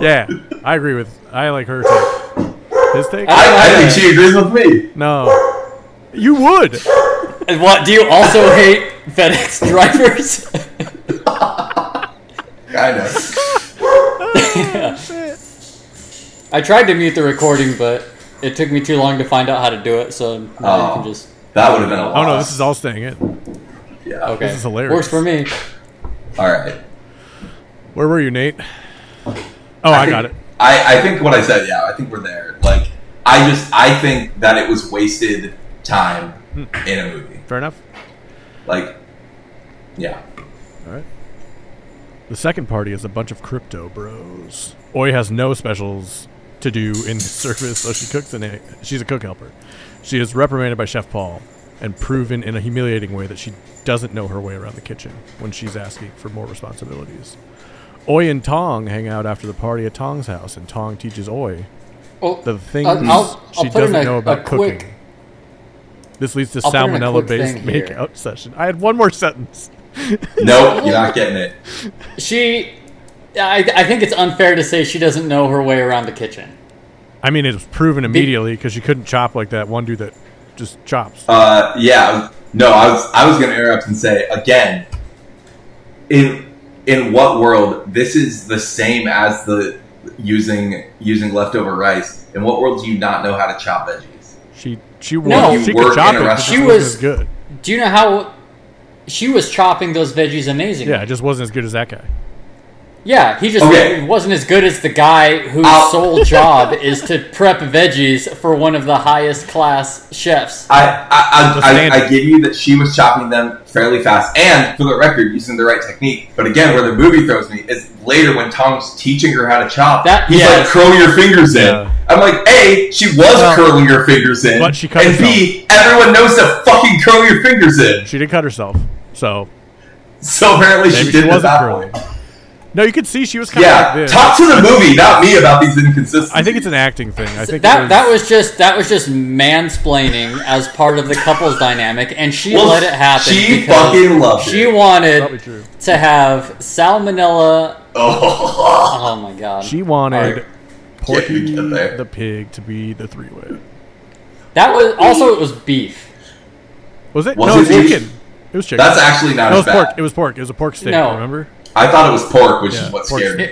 Yeah, I agree with. I like her take. His take? I, I think she agrees with me. no, you would. And what do you also hate FedEx drivers? Kind of. I tried to mute the recording, but it took me too long to find out how to do it. So now you Oh. can just That would have been a lot. Oh no, this is all staying in. Yeah. okay. This is hilarious. Works for me. All right. Where were you, Nate? Oh, I, think- got it. I, I think what I said, yeah, I think we're there. Like, I just, I think that it was wasted time Hmm. in a movie. Fair enough. Like, yeah. All right. The second party is a bunch of crypto bros. Oi has no specials to do in his service, so she cooks in a. She's a cook helper. She is reprimanded by Chef Paul and proven in a humiliating way that she doesn't know her way around the kitchen when she's asking for more responsibilities. Oi and Tong hang out after the party at Tong's house, and Tong teaches Oi Well, the things I'll- I'll- she I'll doesn't a- know about a quick- cooking. This leads to I'll put in a salmonella quick based thing here. makeout session. I had one more sentence. Nope, you're not getting it. She, I, I think it's unfair to say she doesn't know her way around the kitchen. I mean, it was proven immediately because she couldn't chop like that one dude that just chops. Uh, yeah, no, I was, I was going to interrupt and say again. In in what world this is the same as the using using leftover rice? In what world do you not know how to chop veggies? She she No. was she could chop it. a but restaurant. She She wasn't was- as good. Do you know how she was chopping those veggies amazing? Yeah, it just wasn't as good as that guy. Yeah, he just Okay. wasn't as good as the guy whose I'll- sole job is to prep veggies for one of the highest class chefs. I I, I. I, I give you that she was chopping them fairly fast, and for the record, using the right technique. But again, where the movie throws me is later when Tong's teaching her how to chop. That- he's yeah. like, "Curl your fingers in." Yeah. I'm like, "A, she was Well, curling her fingers in, but she cut and B, everyone knows to fucking curl your fingers in." She did cut herself, so So apparently, maybe she she, did at wasn't that curling. point. No, you could see she was kind of Yeah, like this. talk to the movie, not me, about these inconsistencies. I think it's an acting thing. I think that it that was just that was just mansplaining as part of the couple's dynamic, and she Well, let it happen. she fucking loved She it. probably wanted to have salmonella. Oh, Oh my god! She wanted Alright. Porky the pig to be the three way. that was also it was beef. Was it? Was no, it it was beef? chicken. It was chicken. that's actually not no, it as was pork. It was pork. It was a pork steak. No. Remember? I thought it was pork, which Yeah, is what scared me.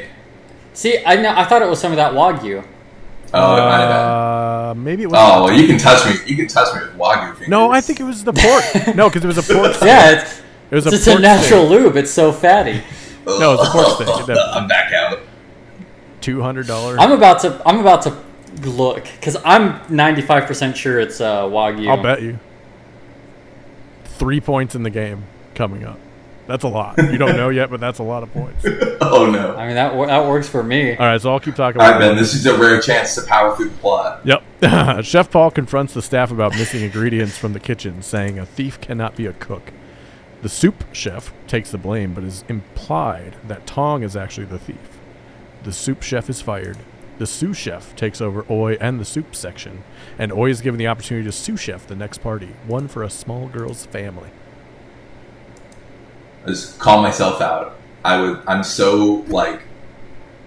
See, I know I thought it was some of that wagyu. Oh, it might have been. Uh, maybe it was. Oh, well, you can touch me. You can touch me with wagyu fingers. No, I think it was the pork. no, because it was a pork. steak. Yeah, it's, it was a it's a natural steak. lube. It's so fatty. No, it's a pork steak, definitely. I'm back out. Two hundred dollars. I'm about to I'm about to look because I'm 95 percent sure it's uh, wagyu. I'll bet you. Three points in the game coming up. That's a lot. You don't know yet, but that's a lot of points. Oh no. I mean that that works for me. All right, so I'll keep talking. All about right, Ben. This is a rare chance to power through the plot. Yep. Chef Paul confronts the staff about missing ingredients from the kitchen, saying a thief cannot be a cook. The soup chef takes the blame, but is implied that Tong is actually the thief. The soup chef is fired. The sous chef takes over Oi and the soup section, and Oi is given the opportunity to sous chef the next party, one for a small girl's family. I just call myself out. I would. I'm so like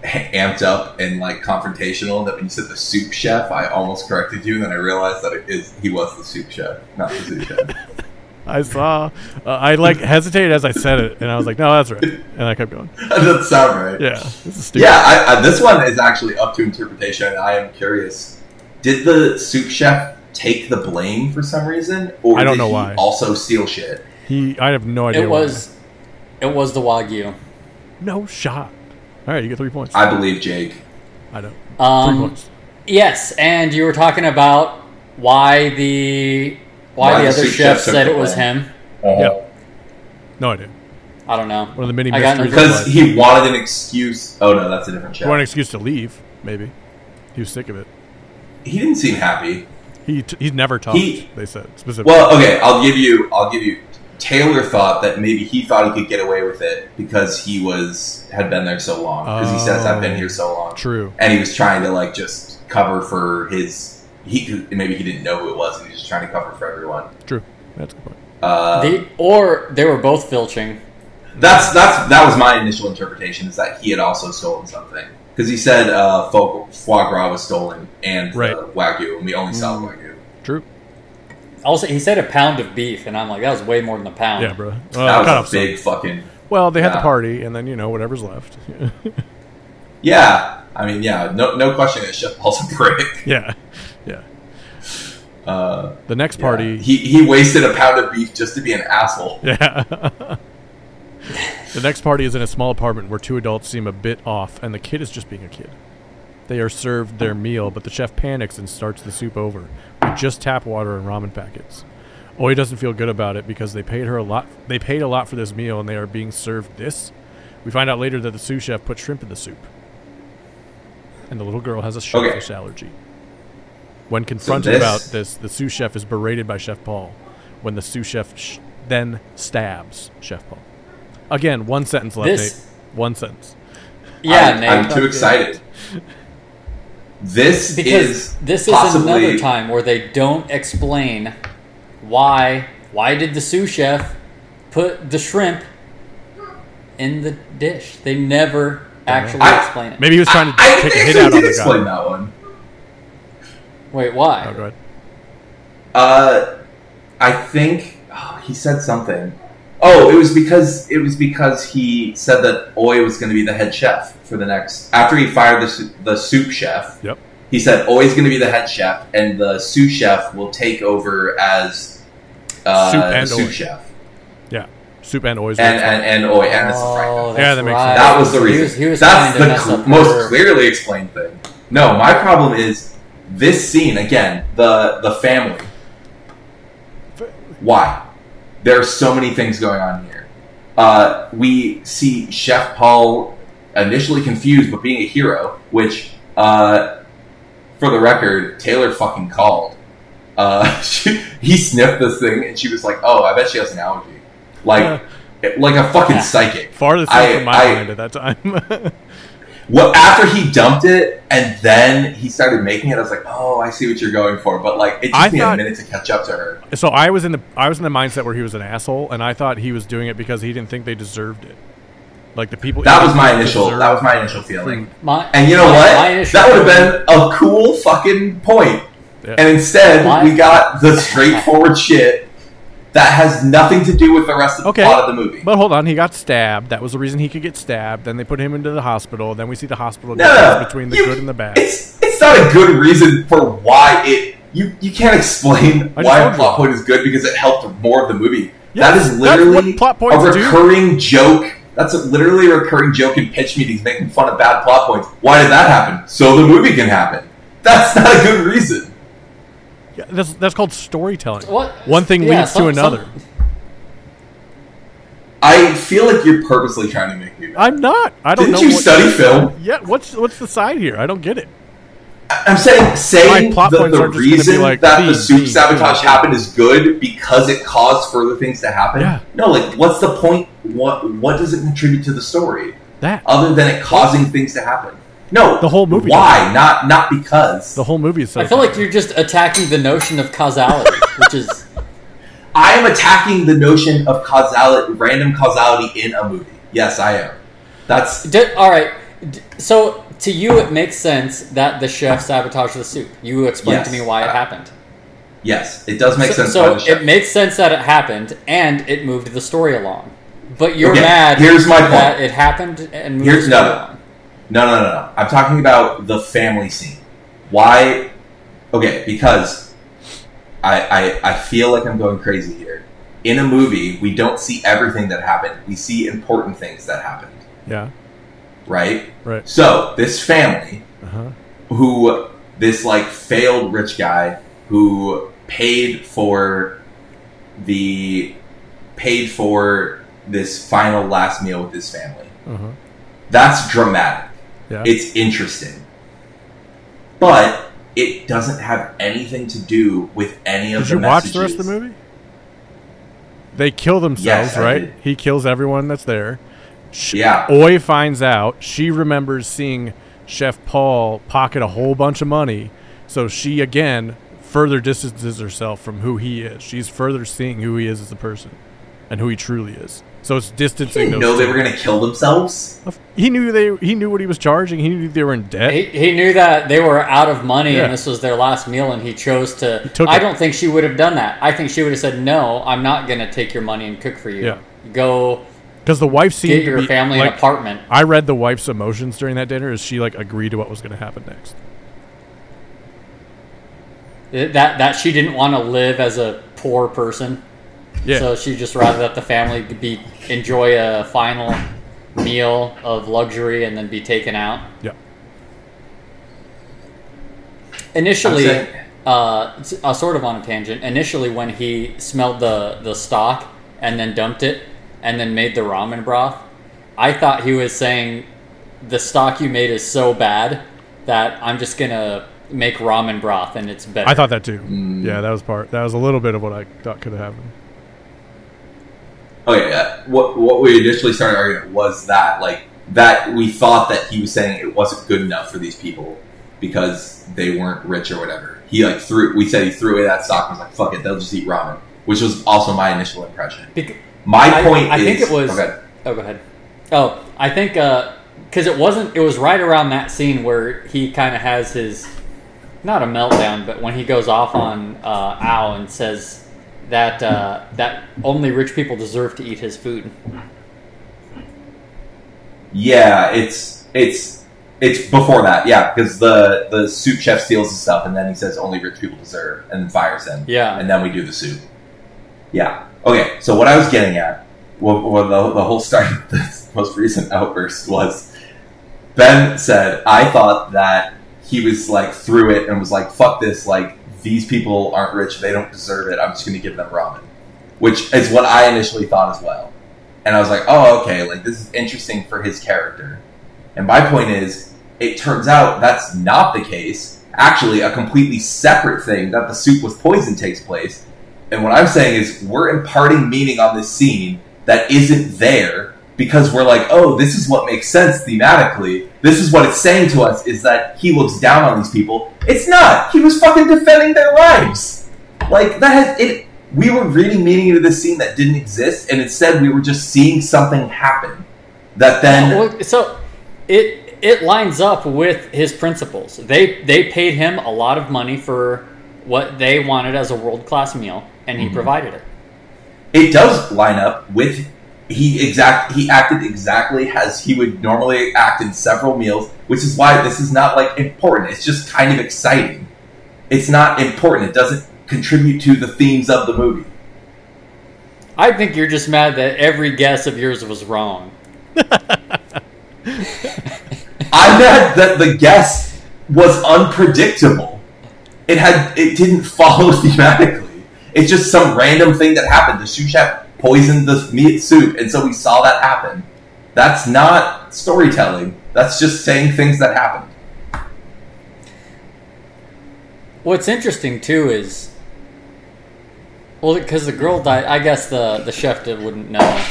amped up and like confrontational that when you said the soup chef, I almost corrected you, and then I realized that it is he was the soup chef, not the soup chef. I saw, uh, I like hesitated as I said it, and I was like, "No, that's right," and I kept going. that doesn't sound right. Yeah, this is stupid. Yeah, I, I, this one is actually up to interpretation. and I am curious. Did the soup chef take the blame for some reason, or I don't did know he why. also steal shit? He, I have no idea. It why. was, it was the wagyu. no shot. All right, you get three points. I believe Jake. I don't. three Um, points. yes, and you were talking about why the why, Why the the other sous chef chef said it was blame. him. Yeah. No idea. I don't know. One of the many I mysteries. Because he wanted an excuse. Oh no, that's a different He wanted an excuse to leave. Maybe he was sick of it. He didn't seem happy. He t- he's never talked. He- they said specifically. Well, okay, I'll give you. I'll give you. Taylor thought that maybe he thought he could get away with it because he was had been there so long. Because he says, "I've been Oh. here so long," True. and he was trying to like just cover for his. He maybe he didn't know who it was, and he was just trying to cover for everyone. True. That's a good point. Uh, The, or they were both filching. That's that's that was my initial interpretation is that he had also stolen something because he said uh, foie, foie gras was stolen and Right. the wagyu, and we only sell Mm. wagyu. True. Also, he said a pound of beef, and I'm like, that was way more than a pound. Yeah, bro. Well, that was off a some. big fucking Well, they had the party, and then you know whatever's left. yeah. I mean, yeah, no no question that Chef Paul's a prick. yeah, yeah. Uh, The next yeah. party. he he wasted a pound of beef just to be an asshole. Yeah. the next party is in a small apartment where two adults seem a bit off, and the kid is just being a kid. They are served their meal, but the chef panics and starts the soup over with just tap water and ramen packets. Oi doesn't feel good about it because they paid her a lot. They paid a lot for this meal, and they are being served this. We find out later that the sous chef put shrimp in the soup, and the little girl has a shellfish allergy. When confronted this- about this, the sous chef is berated by Chef Paul. When the sous chef sh- then stabs Chef Paul. Again, one sentence left. This- Nate. One sentence. Yeah, I'm, Nate. I'm too excited. This because is this is possibly another time where they don't explain why why did the sous chef put the shrimp in the dish they never actually I- explain it Maybe he was trying to I, I take a hit out on the explain guy. that one. wait why Oh, go ahead. Uh, I think oh, he said something. Oh, it was because it was because he said that Oi was going to be the head chef for the next. After he fired the the soup chef, Yep. he said Oi is going to be the head chef, and the sous chef will take over as uh, Soup and the soup Oi. chef, Yeah. Soup and oys. and and, and Oi, and it's the oh, Franklin. that's Yeah, that makes right. sense. That was the He reason. was, he was That's the cl- most her- clearly explained thing. No, my problem is this scene again. The the family. Why? There are so many things going on here. Uh, we see Chef Paul initially confused, but being a hero, which, uh, for the record, Taylor fucking called. Uh, she, he sniffed this thing, and she was like, "Oh, I bet she has an allergy." Like, like a fucking Yeah. psychic. Farthest I- from my I- mind at that time. Well, after he dumped it and then he started making it, I was like, "Oh, I see what you're going for." But like, it took I me thought- a minute to catch up to her. so I was in the I was in the mindset where he was an asshole, and I thought he was doing it because he didn't think they deserved it. Like the people. That was my initial. That was my initial feeling. my, And you know my- what? my That would have been a cool fucking point. Yeah. And instead, My- we got the straightforward shit that has nothing to do with the rest of the Okay. plot of the movie. But hold on, he got stabbed. That was the reason he could get stabbed. Then they put him into the hospital. Then we see the hospital no, between the You- good and the bad. It's it's not a good reason for why it. You you can't explain why a plot point is good because it helped more of the movie. Yes, that is literally plot a points do. recurring joke. That's a, literally a recurring joke in pitch meetings, making fun of bad plot points. Why did that happen? So the movie can happen. That's not a good reason. Yeah, that's that's called storytelling. What? One thing Yeah, leads some- to another. some- I feel like you're purposely trying to make me. mad. I'm not. I don't Didn't know. you what- study film? Yeah. What's what's the side here? I don't get it. I'm saying saying My plot the, points the aren't just gonna be reason like, that the theme, soup sabotage theme. happened is good because it caused further things to happen. Yeah. No, like what's the point? What what does it contribute to the story That other than it causing things to happen? No, The whole movie Why? Not not because. the whole movie is. So I feel like you're just attacking the notion of causality, which is I am attacking the notion of causality, random causality in a movie. Yes, I am. That's D- all right. D- So to you, it makes sense that the chef sabotaged the soup. You explained to me why it happened. yes, it does make so sense. so by the chef. it makes sense that it happened, and it moved the story along. But you're Okay, mad here's my point. it happened and moved Here's- the story no. No, no, no, no. I'm talking about the family scene. Why? Okay, because I, I I feel like I'm going crazy here. in a movie, we don't see everything that happened. We see important things that happened, Yeah. right? Right. So this family, Uh-huh. who this like failed rich guy who paid for the paid for this final last meal with his family. Uh-huh. That's dramatic. Yeah. It's interesting. But it doesn't have anything to do with any of Did the you watch the rest of the movie? They kill themselves, Yes, right? He kills everyone that's there. Sh- Yeah. Oi finds out. She remembers seeing Chef Paul pocket a whole bunch of money. So she, again, further distances herself from who he is. She's further seeing who he is as a person and who he truly is. So it's He distancing didn't those know they were going to kill themselves. He knew they. He knew what he was charging. He knew they were in debt. He, he knew that they were out of money Yeah. and this was their last meal, and he chose to. took I it. don't think she would have done that. I think she would have said, "No, I'm not going to take your money and cook for you. Yeah. Go Because the wife seemed get to your be, family like, an apartment." I read the wife's emotions during that dinner Is she like agreed to what was going to happen next. That that she didn't want to live as a poor person, Yeah. so she just rather that the family be enjoy a final meal of luxury and then be taken out. yeah. Initially, I'm uh, uh, sort of on a tangent. Initially, when he smelled the the stock and then dumped it and then made the ramen broth, I thought he was saying the stock you made is so bad that I'm just gonna make ramen broth and it's better. I thought that too. Mm. Yeah, that was part. That was a little bit of what I thought could have happened. Okay, yeah. What what we initially started arguing was that like that we thought that he was saying it wasn't good enough for these people because they weren't rich or whatever. He like threw. We said he threw away that stock and was like, "Fuck it, they'll just eat ramen," which was also my initial impression. Bec- My I- point I is, think it was- okay. Oh, go ahead. Oh, I think uh because it wasn't. It was right around that scene where he kind of has his not a meltdown, but when he goes off on uh, Al and says that uh, that only rich people deserve to eat his food. Yeah, it's it's it's before that. Yeah, because the the soup chef steals the stuff and then he says only rich people deserve and then fires him. Yeah. and then we do the soup. Yeah. Okay. So what I was getting at, what, what the, the whole start of this most recent outburst was, Ben said, "I thought that he was like through it and was like, fuck this, like these people aren't rich, they don't deserve it. I'm just going to give them ramen," which is what I initially thought as well. And I was like, "Oh, okay, like this is interesting for his character." And my point is, it turns out that's not the case. Actually, a completely separate thing that the soup with poison takes place. And what I'm saying is, we're imparting meaning on this scene that isn't there because we're like, oh, this is what makes sense thematically. This is what it's saying to us is that he looks down on these people. It's not. He was fucking defending their lives. Like that has it. We were reading meaning into this scene that didn't exist, and instead we were just seeing something happen. That then Well, so it it lines up with his principles. They they paid him a lot of money for what they wanted as a world class meal, and he Mhm. provided it. it does line up with he exact he acted exactly as he would normally act in several meals, which is why this is not like important. It's just kind of exciting. It's not important. It doesn't contribute to the themes of the movie. I think you're just mad that every guess of yours was wrong. I'm mad that the guess was unpredictable. It had it didn't follow thematically. It's just some random thing that happened. The sous chef poisoned the meat soup, and so we saw that happen. That's not storytelling. That's just saying things that happened. What's interesting too is, well, because the girl died. I guess the the chef did, wouldn't know.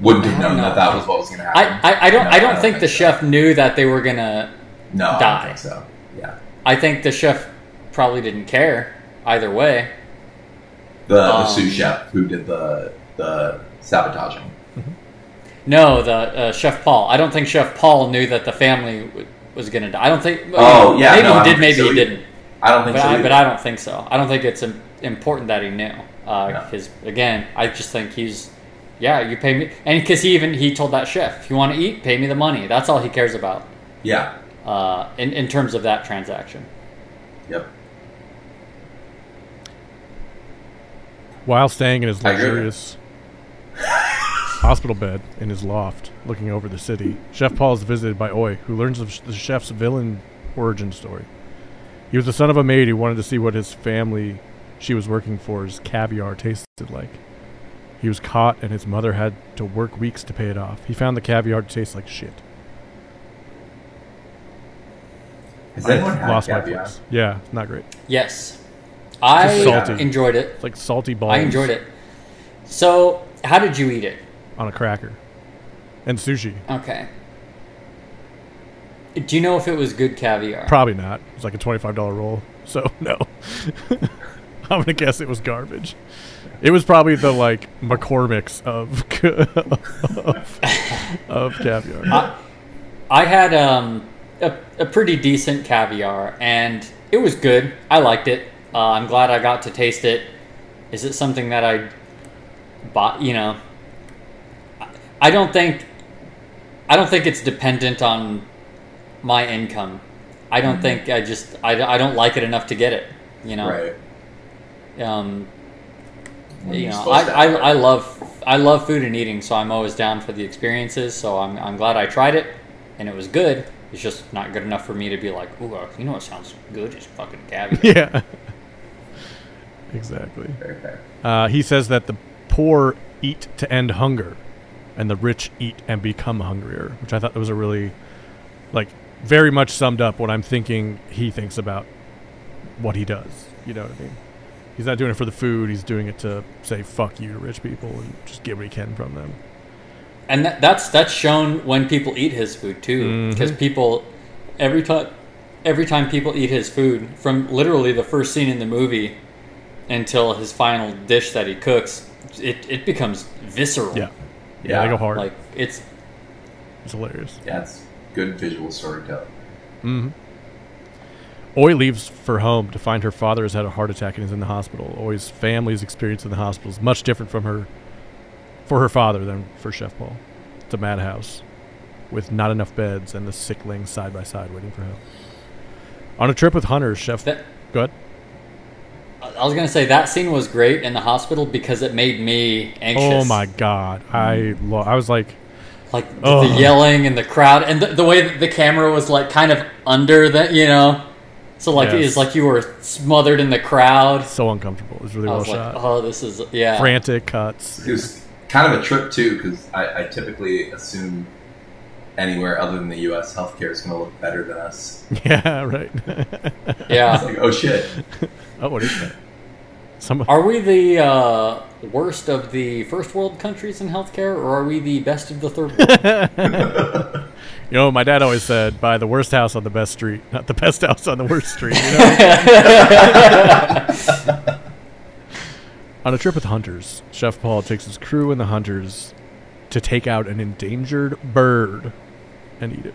Wouldn't have known that know. that was what was going to happen. I, I don't No, I don't think the so. chef knew that they were gonna. no, I die. don't think so. Yeah, I think the chef probably didn't care either way. The the Um, sous chef who did the the sabotaging. No, the uh, chef Paul. I don't think Chef Paul knew that the family w- was gonna die. I don't think. Oh, yeah, maybe no, he did, maybe so he didn't. I don't think But so. I, but I don't think so. I don't think it's im- important that he knew. No. Again, I just think he's, yeah, you pay me, and because he even he told that chef, if you want to eat, pay me the money. That's all he cares about. yeah. Uh, in in terms of that transaction. Yep. While staying in his luxurious hospital bed in his loft, looking over the city, Chef Paul is visited by Oi, who learns of the chef's villain origin story. He was the son of a maid who wanted to see what his family she was working for's caviar tasted like. He was caught, and his mother had to work weeks to pay it off. He found the caviar to taste like shit. Has anyone had Lost my caviar? place. Yeah, not great. Yes, I salty. enjoyed it. It's like salty balls. I enjoyed it. So, how did you eat it? on a cracker, and sushi. Okay. Do you know if it was good caviar? Probably not. It's like a twenty-five dollar roll. So no. I'm gonna guess it was garbage. It was probably the like McCormick's of of, of caviar. I, I had um, a, a pretty decent caviar, and it was good. I liked it. Uh, I'm glad I got to taste it. Is it something that I bought? You know, I- I don't think I don't think it's dependent on my income. I don't think I just I, I don't like it enough to get it. You know, Right. um, When you know, I, I. I love I love food and eating, so I'm always down for the experiences. So I'm, I'm glad I tried it, and it was good. It's just not good enough for me to be like, ooh, uh, you know what sounds good? It's fucking caviar. yeah. Exactly. Very fair. Uh, he says that the poor eat to end hunger, and the rich eat and become hungrier, which I thought was a really, like, very much summed up what I'm thinking he thinks about what he does. You know what I mean? He's not doing it for the food. He's doing it to say "fuck you" to rich people and just get what he can from them. and that, that's that's shown when people eat his food too, because people every time every time people eat his food, from literally the first scene in the movie until his final dish that he cooks, it, it becomes visceral. Yeah, Yeah. they go hard. like it's it's hilarious. Yeah, it's good visual storytelling. hmm Oi leaves for home to find her father has had a heart attack and is in the hospital. Oi's family's experience in the hospital is much different from her, for her father than for Chef Paul. It's a madhouse, with not enough beds and the sick laying side by side waiting for help. On a trip with Hunter, Chef. that Go ahead. I was gonna say that scene was great in the hospital because it made me anxious. Oh my god, I mm. lo- I was like, Like Ugh. the yelling and the crowd and the, the way that the camera was like kind of under the you know, so like Yes. it's like you were smothered in the crowd. so uncomfortable. It was really I well was like, shot. oh, this is yeah. Frantic cuts. It was kind of a trip too, because I, I typically assume anywhere other than the U.S., healthcare is going to look better than us. Yeah, right. It's Yeah. like, oh shit. oh, what is that? Some Are we the uh, worst of the first world countries in healthcare, or are we the best of the third world? You know, my dad always said, "Buy the worst house on the best street, not the best house on the worst street." You know? on a trip with hunters, Chef Paul takes his crew and the hunters to take out an endangered bird and eat it.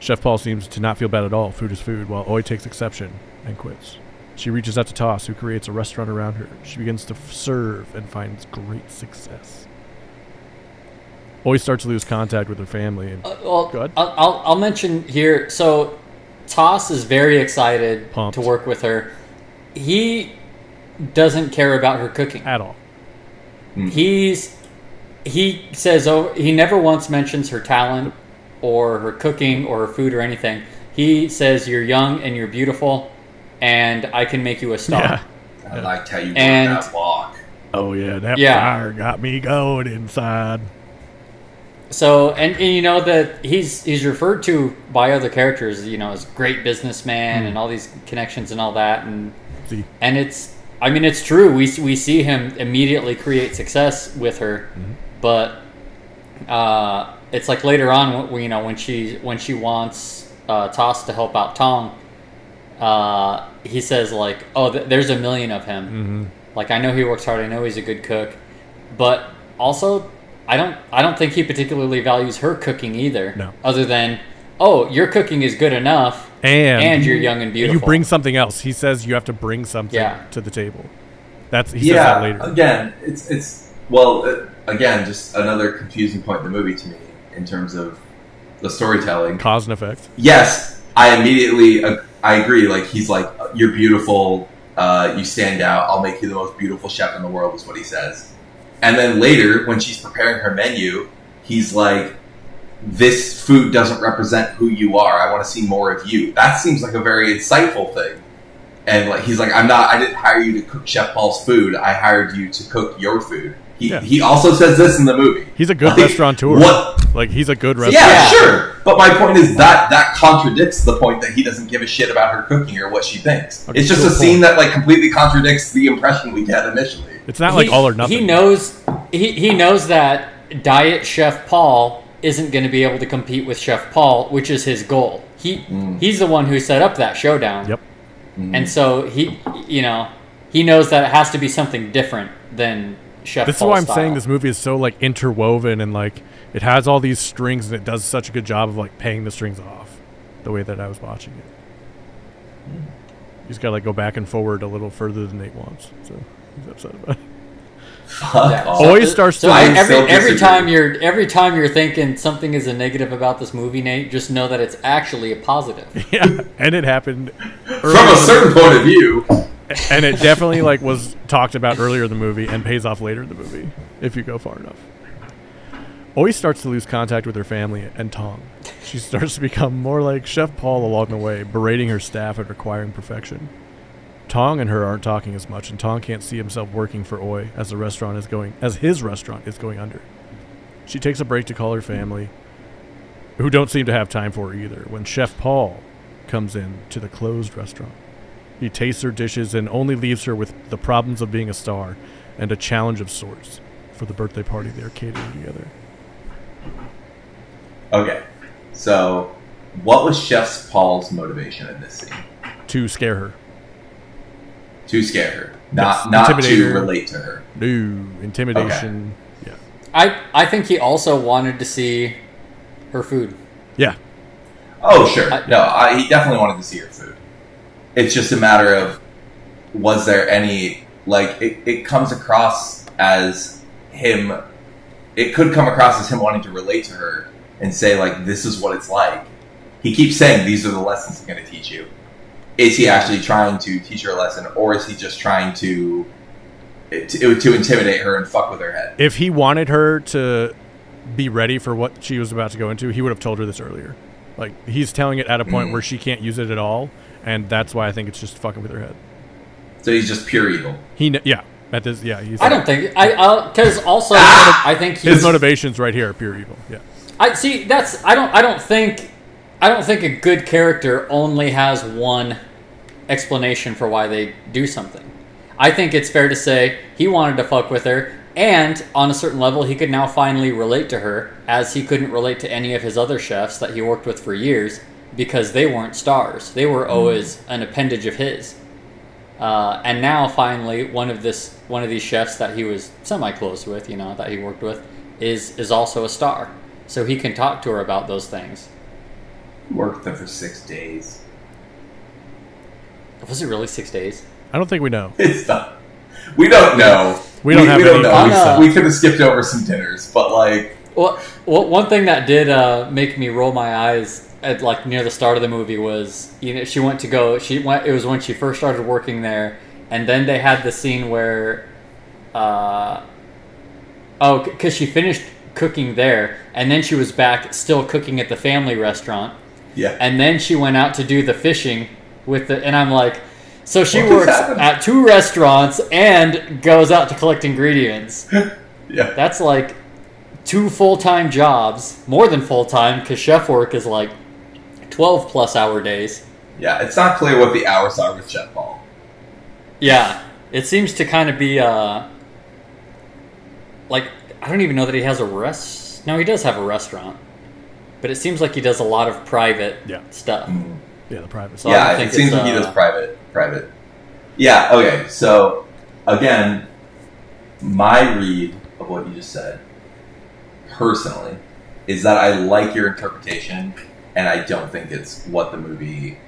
Chef Paul seems to not feel bad at all. Food is food, while Oi takes exception and quits. She reaches out to Toss, who creates a restaurant around her. She begins to f- serve and finds great success. Oi starts to lose contact with her family and Uh, well, Go ahead. I'll, I'll, I'll mention here. So, Toss is very excited Pumped. to work with her. He doesn't care about her cooking. at all. He's he says oh he never once mentions her talent or her cooking or her food or anything. He says you're young and you're beautiful, and I can make you a star. Yeah. I liked how you worked And- that walk. Oh yeah, that Yeah. fire got me going inside. So and, and you know that he's he's referred to by other characters, you know, as great businessman and all these connections and all that, and See, and it's I mean it's true. We we see him immediately create success with her, but uh, it's like later on, when, you know, when she when she wants uh, Toss to help out Tong, uh, he says like, "Oh, th- there's a million of him. hmm Like I know he works hard. I know he's a good cook, but also I don't I don't think he particularly values her cooking either. No. Other than, oh, your cooking is good enough, and and you're young and beautiful. you bring something else. He says you have to bring something Yeah. to the table. That's he says yeah, that later. again, it's it's well, uh, again, just another confusing point in the movie to me in terms of the storytelling. Cause and effect. Yes, I immediately uh, I agree. Like he's like, you're beautiful. Uh, you stand out. I'll make you the most beautiful chef in the world, is what he says. And then later, when she's preparing her menu, he's like, "This food doesn't represent who you are. I want to see more of you." That seems like a very insightful thing. And like he's like, "I'm not. I didn't hire you to cook Chef Paul's food. I hired you to cook your food." He, Yeah. he also says this in the movie. He's a good Like, restaurateur. What Like he's a good restaurateur. yeah, Yeah. sure. But my point is that that contradicts the point that he doesn't give a shit about her cooking or what she thinks. Okay, it's just cool a scene that like completely contradicts the impression we get initially. It's not like He- all or nothing. He knows he, he knows that Diet Chef Paul isn't going to be able to compete with Chef Paul, which is his goal. He mm. he's the one who set up that showdown. Yep. Mm. And so he you know, he knows that it has to be something different than Chef This is why I'm style. saying this movie is so like interwoven and like it has all these strings and it does such a good job of like paying the strings off the way that I was watching it. Hmm. You just gotta like go back and forward a little further than Nate wants. So he's upset about it. Fuck Yeah. off. So- Always starts so to- I- I every still every time you're every time you're thinking something is a negative about this movie, Nate, just know that it's actually a positive. yeah, and it happened From a certain point of view, and it definitely like was talked about earlier in the movie and pays off later in the movie if you go far enough. Always starts to lose contact with her family and Tong. She starts to become more like Chef Paul along the way, berating her staff and requiring perfection. Tong and her aren't talking as much, and Tong can't see himself working for Oi as the restaurant is going as his restaurant is going under. She takes a break to call her family, who don't seem to have time for her either, when Chef Paul comes in to the closed restaurant. He tastes her dishes and only leaves her with the problems of being a star and a challenge of sorts for the birthday party they're catering together. okay. So, what was Chef Paul's motivation in this scene? To scare her. To scare her, not Yes, not intimidate to relate to her. No, intimidation. Okay. Yeah. I I think he also wanted to see her food. Yeah. Oh, sure. I- no, I, he definitely wanted to see her food. It's just a matter of was there any like it, it comes across as him. It could come across as him wanting to relate to her and say like, "This is what it's like." He keeps saying, "These are the lessons I'm going to teach you." Is he actually trying to teach her a lesson, or is he just trying to to, to intimidate her and fuck with her head? If he wanted her to be ready for what she was about to go into, he would have told her this earlier. Like he's telling it at a point Mm. where she can't use it at all, and that's why I think it's just fucking with her head. So he's just pure evil. He, kn- yeah, at this, yeah, he's. I don't think I because also Ah! I think His motivations right here are pure evil. Yeah. I see that's I don't I don't think I don't think a good character only has one explanation for why they do something. I think it's fair to say he wanted to fuck with her and on a certain level he could now finally relate to her as he couldn't relate to any of his other chefs that he worked with for years because they weren't stars. They were always an appendage of his. Uh, and now finally one of this one of these chefs that he was semi close with, you know, that he worked with is is also a star. So he can talk to her about those things. Worked there for six days. Was it really six days? I don't think we know. It's not. We don't know. We don't have we don't any know. We, uh, we could have skipped over some dinners, but like, Well, well one thing that did uh, make me roll my eyes at like near the start of the movie was you know she went to go she went it was when she first started working there and then they had the scene where uh oh because she finished cooking there and then she was back still cooking at the family restaurant. Yeah, and then she went out to do the fishing with the and I'm like so she What works at two restaurants and goes out to collect ingredients. Yeah. that's like two full-time jobs more than full-time because chef work is like 12 plus hour days Yeah, it's not clear what the hours are with Chef Paul. yeah it seems to kind of be uh like i don't even know that he has a rest no he does have a restaurant but it seems like he does a lot of private Yeah. stuff Yeah, the private. So I yeah, think it seems it's, like he uh, does private. Private. Yeah. Okay. So again, my read of what you just said, personally, is that I like your interpretation, and I don't think it's what the movie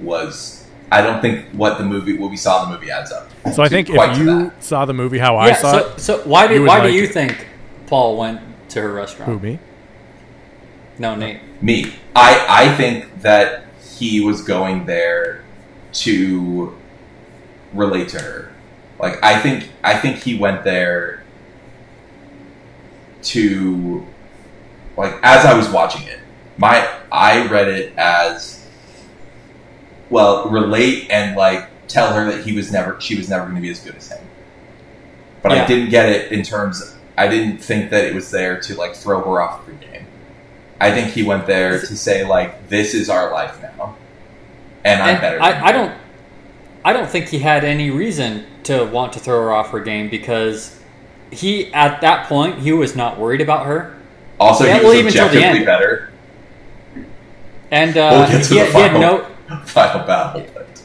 was. I don't think what the movie, what we saw in the movie, adds up. So I think if you that. saw the movie how I yeah saw so, it, so why do you would why do like you it. think paul went to her restaurant who me? no nate Me. I I think that he was going there to relate to her. Like I think I think he went there to like as I was watching it, my I read it as well, relate and like tell her that he was never she was never going to be as good as him. But I didn't get it in terms I didn't think that it was there to like throw her off the game. I think he went there to say like this is our life now. And I'm better. than I, I don't I don't think he had any reason to want to throw her off her game because he at that point he was not worried about her. Also, Yeah, he was objectively better. And uh, We'll to he, had, he had no Final battle, but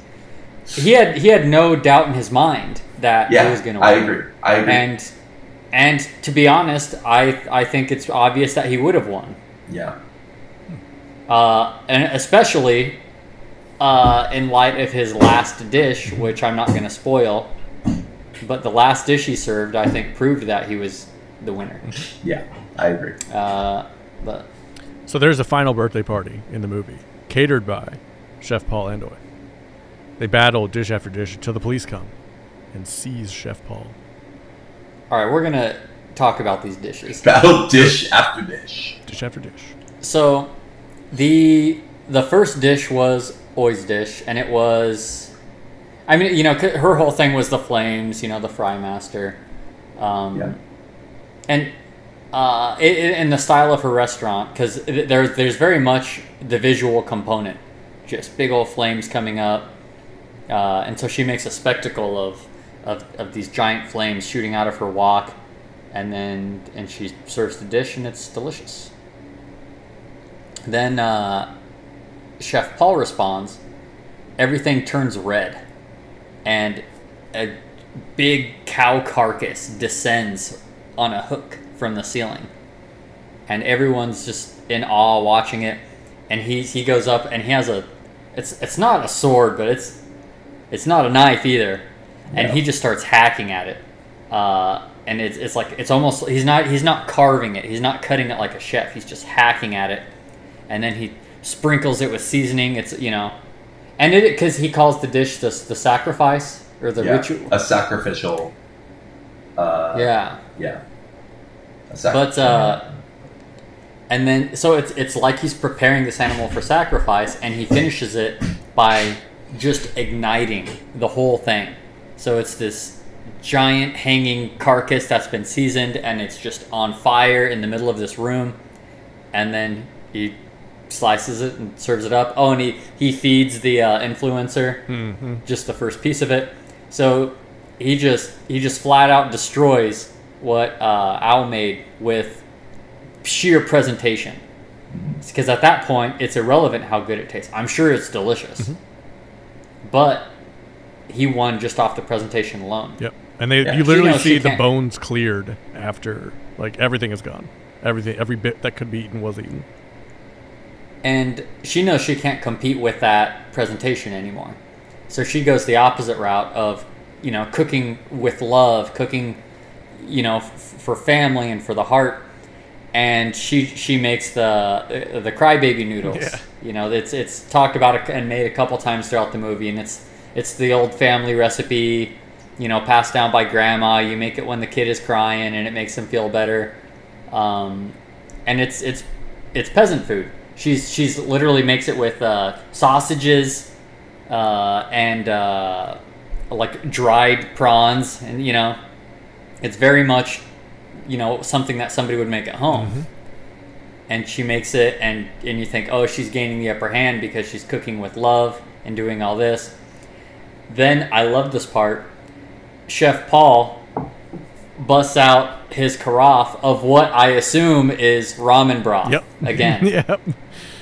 he had he had no doubt in his mind that he was going to win. I agree. I agree. And and to be honest, I I think it's obvious that he would have won. yeah, uh, and especially uh, in light of his last dish, which I'm not going to spoil. But the last dish he served, I think, proved that he was the winner. yeah, I agree. Uh, but So there's a final birthday party in the movie, catered by Chef Paul and Oi. They battle dish after dish until the police come and seize Chef Paul. all right, we're gonna talk about these dishes. Battle dish after dish. Dish after dish. So the the first dish was Oi's dish, and it was, I mean, you know, her whole thing was the flames, you know, the fry master, um, Yeah. and uh, it, in the style of her restaurant, because there's there's very much the visual component, just big old flames coming up, uh, and so she makes a spectacle of, of of these giant flames shooting out of her wok, and then and she serves the dish, and it's delicious. Then uh, Chef Paul responds, everything turns red, and a big cow carcass descends on a hook from the ceiling. And everyone's just in awe watching it. And he, he goes up and he has a it's it's not a sword, but it's it's not a knife either. And No. he just starts hacking at it. Uh, and it's, it's like it's almost he's not he's not carving it. He's not cutting it like a chef. He's just hacking at it. And then he sprinkles it with seasoning. It's you know, and it because he calls the dish the, the sacrifice or the yeah. ritual. A sacrificial. Uh, Yeah. yeah. A But uh, and then so it's it's like he's preparing this animal for sacrifice, and he finishes it by just igniting the whole thing. So it's this giant hanging carcass that's been seasoned, and it's just on fire in the middle of this room. And then he slices it and serves it up. Oh, and he he feeds the uh, influencer Mm-hmm. just the first piece of it. So he just he just flat out destroys what uh, Al made with sheer presentation. Because at that point, it's irrelevant how good it tastes. I'm sure it's delicious, but he won just off the presentation alone. Yep. And they Yeah. you literally see the can't- bones cleared after like everything is gone. Everything every bit that could be eaten was eaten. and she knows she can't compete with that presentation anymore. So she goes the opposite route of, you know, cooking with love, cooking, you know, f- for family and for the heart. And she she makes the the crybaby noodles. Yeah. You know, it's it's talked about and made a couple times throughout the movie, and it's it's the old family recipe, you know, passed down by grandma. You make it when the kid is crying, and it makes them feel better. Um, and it's it's it's peasant food. She's she's literally makes it with uh, sausages uh, and uh, like dried prawns, and you know, it's very much you know something that somebody would make at home. And she makes it, and and you think, oh, she's gaining the upper hand because she's cooking with love and doing all this. Then I love this part. Chef Paul busts out his carafe of what I assume is ramen broth Yep. again. yep.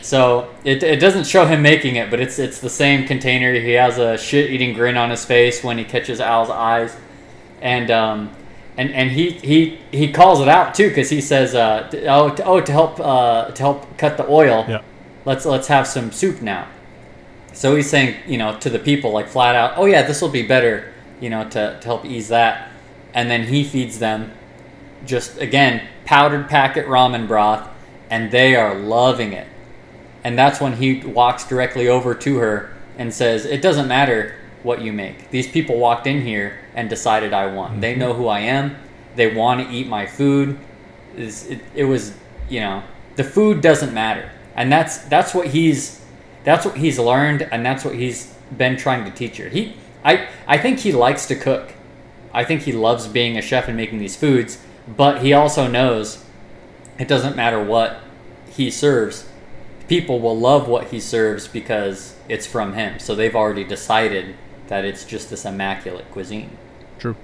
So it, it doesn't show him making it, but it's it's the same container. He has a shit eating grin on his face when he catches Al's eyes, and um, and and he he he calls it out too because he says uh, oh to, oh to help uh, to help cut the oil. Yep. Let's let's have some soup now. So he's saying you know to the people like flat out, oh yeah, this will be better, you know to to help ease that, and then he feeds them just again powdered packet ramen broth, and they are loving it. And that's when he walks directly over to her and says, "It doesn't matter what you make. These people walked in here and decided I won. They mm-hmm. know who I am. They want to eat my food. It, it was, you know, the food doesn't matter, and that's that's what he's that's what he's learned, and that's what he's been trying to teach her. He, I, I think he likes to cook. I think he loves being a chef and making these foods, but he also knows it doesn't matter what he serves. People will love what he serves because it's from him. So they've already decided that it's just this immaculate cuisine. True.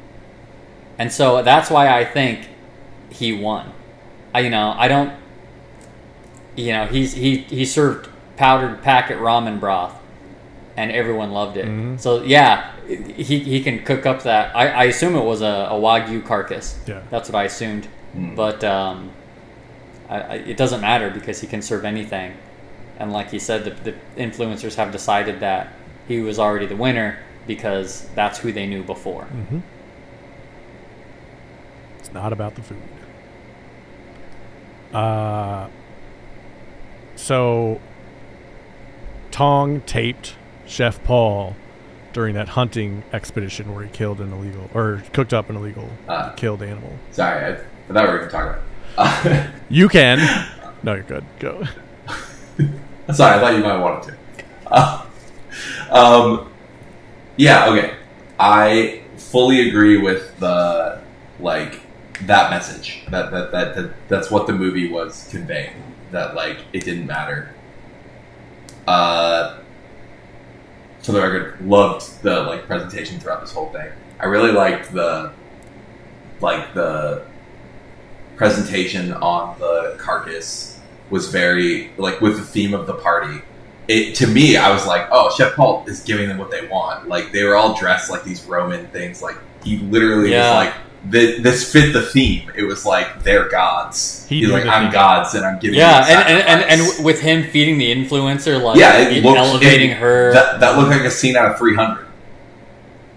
And so that's why I think he won. I, you know, I don't. You know, he's he he served powdered packet ramen broth, and everyone loved it. Mhm. So yeah, he he can cook up that. I, I assume it was a, a wagyu carcass. Yeah. that's what I assumed. Mm. But um, I, I, it doesn't matter because he can serve anything. And like he said, the, the influencers have decided that he was already the winner because that's who they knew before. Mm-hmm. It's not about the food. Uh, so Tong taped Chef Paul during that hunting expedition where he killed an illegal or cooked up an illegal Ah. killed animal. Sorry, I, I thought we were going to talk about. You can. no, you're good. Go. Sorry, I thought you might want to. Uh, um, yeah, okay. I fully agree with the like that message. That, that that that that's what the movie was conveying. That like it didn't matter. Uh, for the record, loved the like presentation throughout this whole thing. I really liked the like the presentation on the carcass was very like with the theme of the party. It to me, I was like, oh, Chef Paul is giving them what they want. Like they were all dressed like these Roman things. Like he literally Yeah. was like, thi- this fit the theme. It was like they're gods. He He's like, I'm gods, and I'm giving. Yeah, and, and, and, and with him feeding the influencer, like yeah, it looked elevating it- her. That, that looked like a scene out of 300.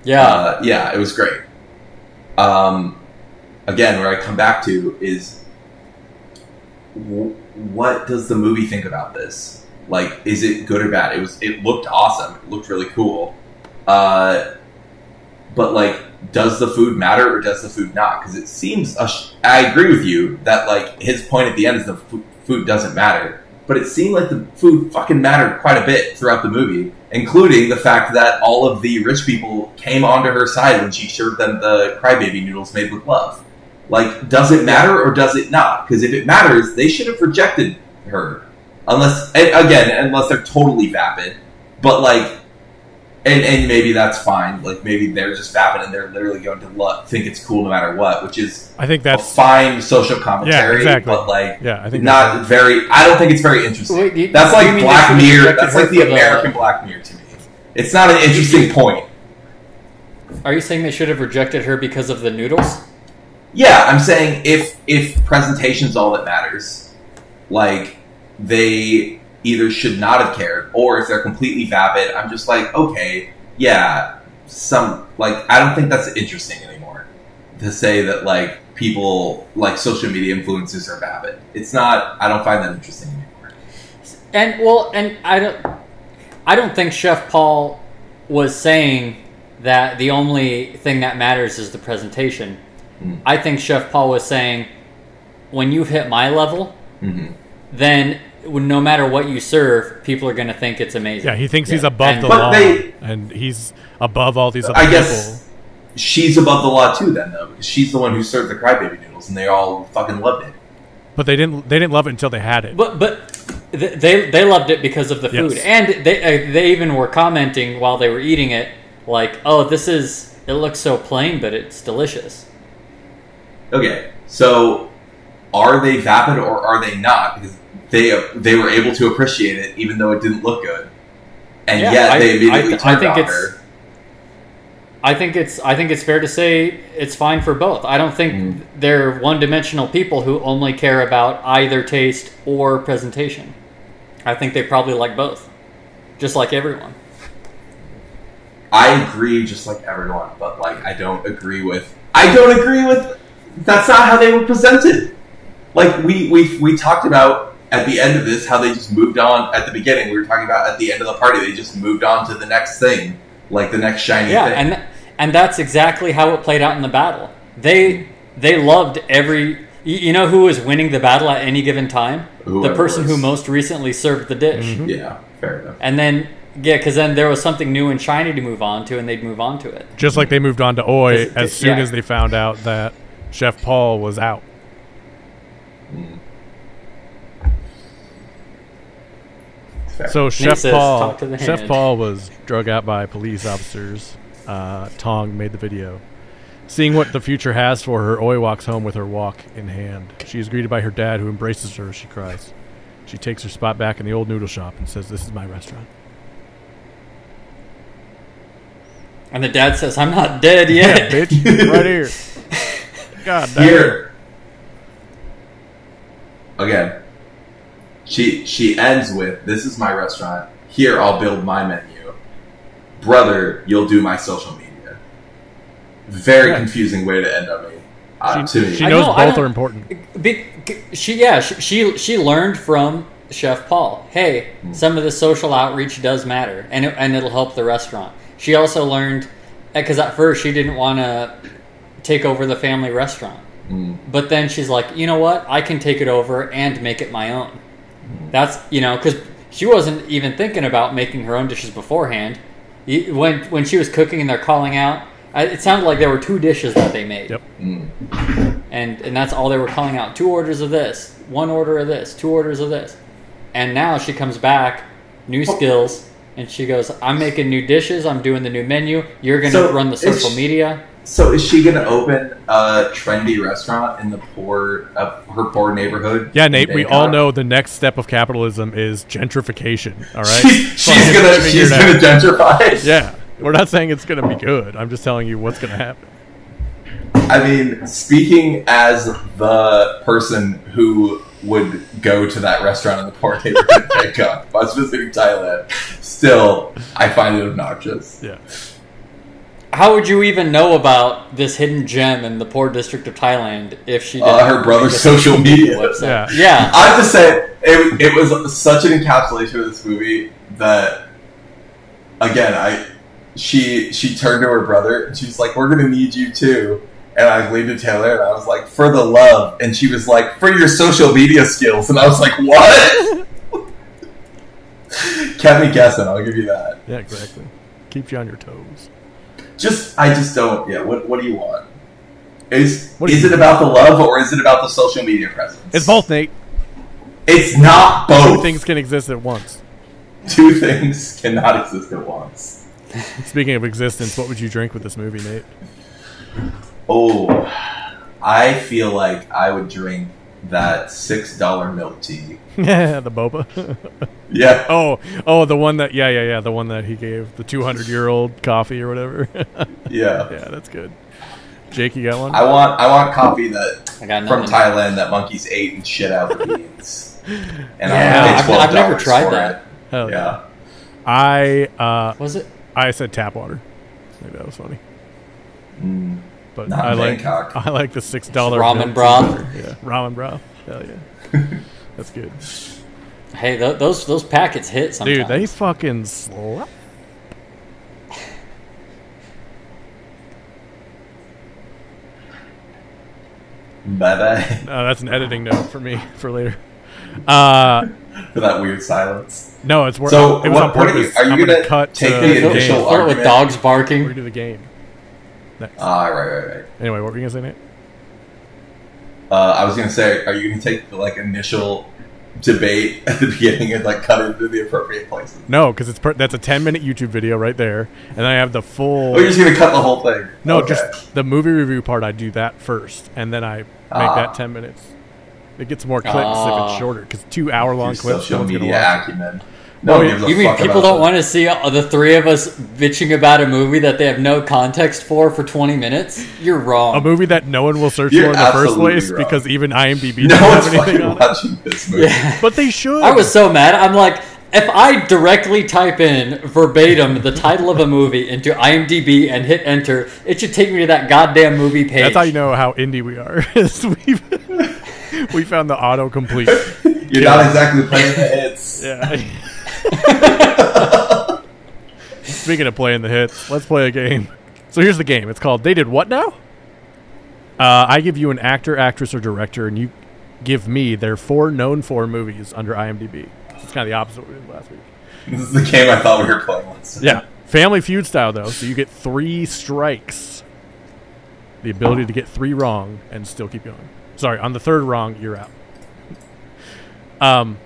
yeah, Uh, yeah, it was great. Um, again, where I come back to is what does the movie think about this? Like, is it good or bad? It was. It looked awesome. It looked really cool. Uh, but like, does the food matter or does the food not? Because it seems. Sh- I agree with you that like his point at the end is the f- food doesn't matter. But it seemed like the food fucking mattered quite a bit throughout the movie, including the fact that all of the rich people came onto her side when she served them the crybaby noodles made with love. Like, does it matter or does it not? Because if it matters, they should have rejected her. Unless, and again, unless they're totally vapid. But like, and, and maybe that's fine. Like maybe they're just vapid and they're literally going to lo- think it's cool no matter what, which is I think a that's fine social commentary. Yeah, exactly. But like, yeah. I think not very. I don't think it's very interesting. Wait, you- that's like Black Mirror. rejected That's like the for the- American Black Mirror to me. It's not an interesting point. are you saying they should have rejected her because of the noodles? Yeah, I'm saying if if presentation's all that matters, like they either should not have cared, or if they're completely vapid, I'm just like, okay, yeah, some like I don't think that's interesting anymore to say that like people like social media influencers are vapid. It's not. I don't find that interesting anymore. And well, and I don't, I don't think Chef Paul was saying that the only thing that matters is the presentation. Mm. I think Chef Paul was saying, when you've hit my level, hmm then no matter what you serve, people are going to think it's amazing. yeah. He thinks he's above And- the law, they- and he's above all these other people. I people. guess she's above the law too, then though, because she's the one who served the crybaby noodles, and they all fucking loved it. But they didn't. They didn't love it until they had it. But but they they loved it because of the Yes. food, and they uh, they even were commenting while they were eating it, like, "Oh, this is it looks so plain, but it's delicious." Okay, so are they vapid or are they not? Because they they were able to appreciate it even though it didn't look good, and Yeah, yet I- they immediately I th- I turned think on it's- her. I think it's I think it's fair to say it's fine for both. I don't think Mm. they're one-dimensional people who only care about either taste or presentation. I think they probably like both, just like everyone. I agree, just like everyone, but like I don't agree with. I don't agree with. That's not how they were presented. Like we we we talked about at the end of this how they just moved on. At the beginning, we were talking about at the end of the party they just moved on to the next thing. like the next shiny Yeah, thing. and th- and that's exactly how it played out in the battle. They they loved every. You you know who was winning the battle at any given time? the Whoever person who most recently served the dish. Mm-hmm. yeah, fair enough. And then yeah, because then there was something new and shiny to move on to, and they'd move on to it. Just like they moved on to Oi as soon yeah. as they found out that Chef Paul was out. Fair. So Chef says, Paul, "Talk to the Chef hand." Paul was drug out by police officers. Uh, Tong made the video. Seeing what the future has for her, Oi walks home with her wok in hand. She is greeted by her dad, who embraces her as she cries. She takes her spot back in the old noodle shop and says, "This is my restaurant." And the dad says, "I'm not dead Yeah, yet." bitch, right here. God damn. here again she she ends with this is my restaurant here i'll build my menu brother you'll do my social media very Yeah. confusing way to end on me uh, She, to me she knows know, both are important. Be, she yeah she, she she learned from Chef Paul. Hey, some of the social outreach does matter, and it, and it'll help the restaurant. She also learned because at first she didn't want to take over the family restaurant, Mm. but then she's like, you know what, I can take it over and make it my own. That's you know because she wasn't even thinking about making her own dishes beforehand. When when she was cooking and they're calling out, it sounded like there were two dishes that they made Yep. Mm. and and that's all they were calling out two orders of this one order of this two orders of this and now she comes back new skills and she goes i'm making new dishes i'm doing the new menu you're gonna So, run the social she- media so is she gonna open a trendy restaurant in the poor uh, her poor neighborhood Yeah, Nate. We all know the next step of capitalism is gentrification. All right. she's, she's gonna she's gonna gentrify Yeah, we're not saying it's gonna be good. I'm just telling you what's gonna happen. I mean, speaking as the person who would go to that restaurant in the poor neighborhood in Bangkok, I was visiting Thailand, still, I find it obnoxious. Yeah. How would you even know about this hidden gem in the poor district of thailand if she didn't Uh, her brother's social media. website? Yeah. yeah I have to say, it, it was such an encapsulation of this movie that, again, I she she turned to her brother and she's like, "We're gonna need you too." And I leaned to Taylor and I was like, "For the love," and she was like, "For your social media skills," and I was like, "What?" Kept me guessing. I'll give you that. Yeah, exactly. Keeps you on your toes. Just, I just don't. Yeah. What What do you want? Is What is it about the love or is it about the social media presence? It's both, Nate. It's not both. Two things can exist at once. Two things cannot exist at once. Speaking of existence, what would you drink with this movie, Nate? Oh, I feel like I would drink that six dollar milk tea. Yeah, the boba. Yeah, oh, oh, the one that yeah, yeah, yeah, the one that he gave the 200 year old coffee or whatever. yeah. yeah, that's good. Jake, you got one? I want I want coffee that i got from Thailand that monkeys ate and shit out the beans. And Yeah, I I've- I've never tried that. it. Hell Yeah. I uh, was it I said tap water. Maybe that was funny. Mm. But Not I like I like the six dollar Ramen broth. Yeah, ramen broth. Hell yeah, that's good, hey th- those those packets hit sometimes dude. They fucking slap. Bye bye No, that's an editing note for me for later. Uh, for that weird silence. no, it's wor- So it was what- on what are you- purpose. are you I'm gonna cut take to the the initial game. Fill it with argument? dogs We're barking gonna do the game. Next. Ah, right, right, right. anyway, what were you gonna say, Nate? Uh, I was gonna say, are you gonna take the like initial debate at the beginning and like cut it into the appropriate places? No, because it's per- that's a 10 minute YouTube video right there, and I have the full. Oh, you're just gonna cut the whole thing? no, Okay. just the movie review part. I do that first, and then I make Ah. that 10 minutes. It gets more clicks if Ah. it's shorter, because two hour long clips. social no one's gonna media acumen. No one gives You mean people don't that. want to see uh, the three of us bitching about a movie that they have no context for for 20 minutes? You're wrong. A movie that no one will search You're for in the first place wrong. because even IMDb No doesn't one's have anything fucking on it. this movie. Yeah. But they should. I was so mad. I'm like, if I directly type in verbatim the title of a movie into IMDb and hit enter, it should take me to that goddamn movie page. That's how you know how indie we are. is we we found the autocomplete. You're not exactly playing the hits. Yeah. Speaking of playing the hits, let's play a game. So here's the game. It's called They Did What Now? Uh, I give you an actor, actress, or director, and you give me their four known four movies under IMDb. So it's kind of the opposite of what we did last week. This is the game I thought we were playing once. Yeah. Family Feud style, though. So you get three strikes. The ability to get three wrong and still keep going. Sorry, on the third wrong, you're out. Um,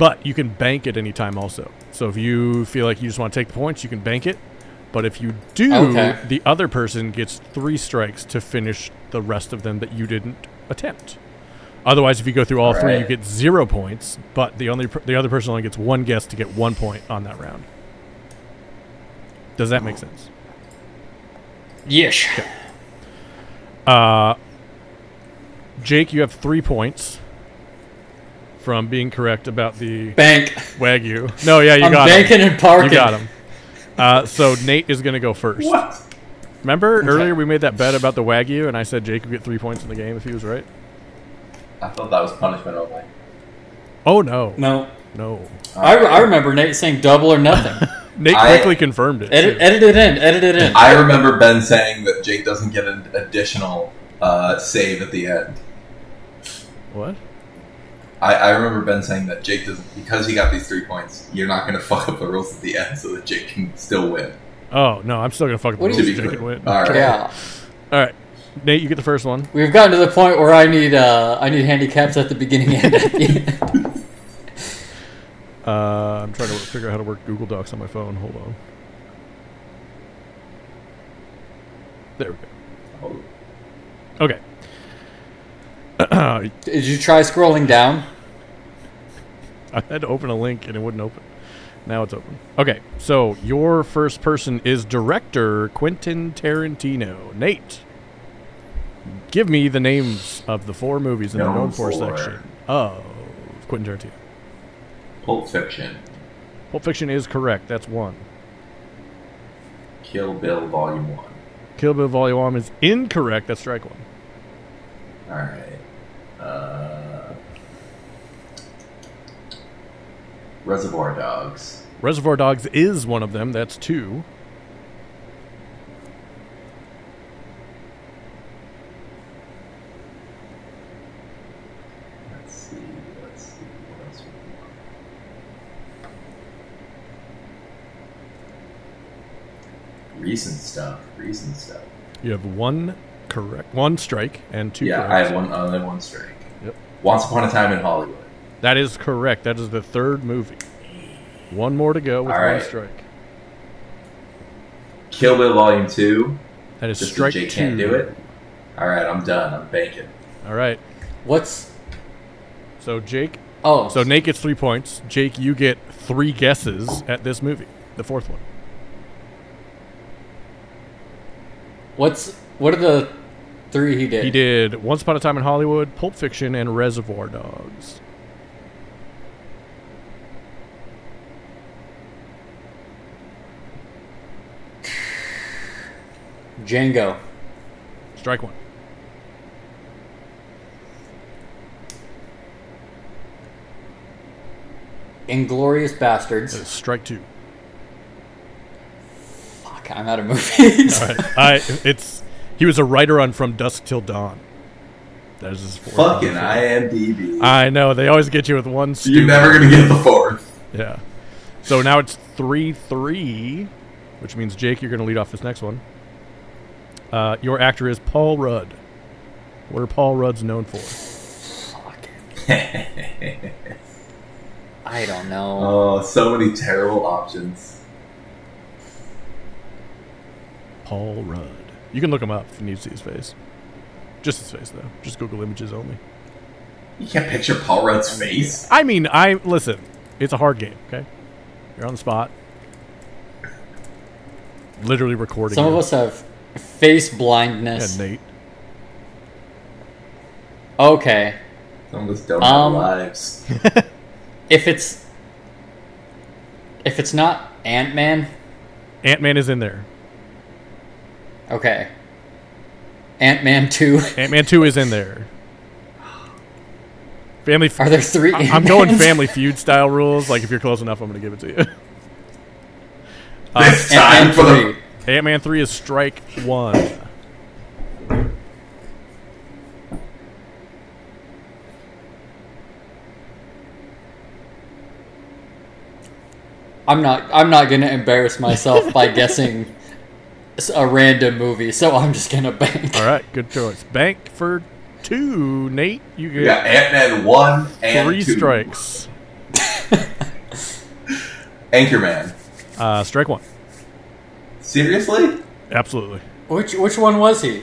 but you can bank at any time also. So if you feel like you just want to take the points, you can bank it. But if you do, Okay. the other person gets three strikes to finish the rest of them that you didn't attempt. Otherwise, if you go through all three, you get zero points. But the only the other person only gets one guess to get one point on that round. Does that make sense? Yes. Okay. Uh, Jake, you have three points from being correct about the Bank. wagyu. No, yeah, you I'm got him. banking and parking. You got him. Uh, so Nate is going to go first. What? Remember earlier we made that bet about the wagyu, and I said Jake would get three points in the game if he was right. I thought that was punishment only. Oh no, No. no. I, I remember Nate saying double or nothing. Nate I- quickly confirmed it. edit, edit it in. Edit it in. I remember Ben saying that Jake doesn't get an additional uh, save at the end. What? I, I remember Ben saying that Jake doesn't because he got these three points. You're not going to fuck up the rules at the end so that Jake can still win. Oh no, I'm still gonna fuck up the To rules. be Jake clear. can win. All right. yeah. All right, Nate, you get the first one. We've gotten to the point where I need uh, I need handicaps at the beginning and at the end. Uh, I'm trying to figure out how to work Google Docs on my phone. Hold on. There we go. Oh, Okay. Did you try scrolling down? I had to open a link and it wouldn't open. Now it's open. Okay, so your first person is director Quentin Tarantino. Nate, give me the names of the four movies in the Known known for for. section of Quentin Tarantino. Pulp Fiction, Pulp Fiction is correct. That's one. Kill Bill Volume One. Kill Bill Volume 1 is incorrect. That's strike one. All right. Uh, Reservoir Dogs. Reservoir Dogs is one of them. That's two. Let's see. Let's see. What else we want? Recent stuff. Recent stuff. You have one correct, one strike, and two yeah, correct. I have one only one strike. Yep. Once Upon a Time in Hollywood. That is correct. That is the third movie. One more to go with All one right. strike. Kill Bill Volume Two. That is Just strike Jake two. can't do it. All right, I'm done. I'm banking. All right. What's So Jake, oh so Nate gets three points. Jake, you get three guesses at this movie, the fourth one. what's what are the three he did? He did Once Upon a Time in Hollywood, Pulp Fiction, and Reservoir Dogs. Django. Strike one. Inglourious Basterds. strike two. Fuck, I'm out of movies. All right. I it's he was a writer on From Dusk Till Dawn. That is his fourth. Fucking. IMDb. I know they always get you with one. You're never gonna get the fourth. Yeah. So now it's three three, which means Jake, you're going to lead off this next one. Uh, your actor is Paul Rudd. What are Paul Rudd's known for? Fuck. I don't know. oh, so many terrible options. Paul Rudd. You can look him up if you need to see his face. Just his face, though. Just Google images only. You can't picture Paul Rudd's face. I mean, I listen. It's a hard game. Okay, you're on the spot. Literally recording. Some of us have face Yeah, blindness. Nate. Okay. Some of us don't Um, have lives. If it's if it's not Ant Man, Ant Man is in there. Okay. Ant Man two. Ant Man Two is in there. Family. Are there three? I- I'm going Family Feud style rules. Like if you're close enough, I'm going to give it to you. this And, uh, time and for three. the Ant Man three is strike one. I'm not. I'm not gonna embarrass myself by guessing s- a random movie, so I'm just gonna bank. All right, good choice. Bank for two, Nate. You we got get Ant Man one and three two. strikes. Anchorman. Uh, strike one. Seriously? Absolutely. Which which one was he?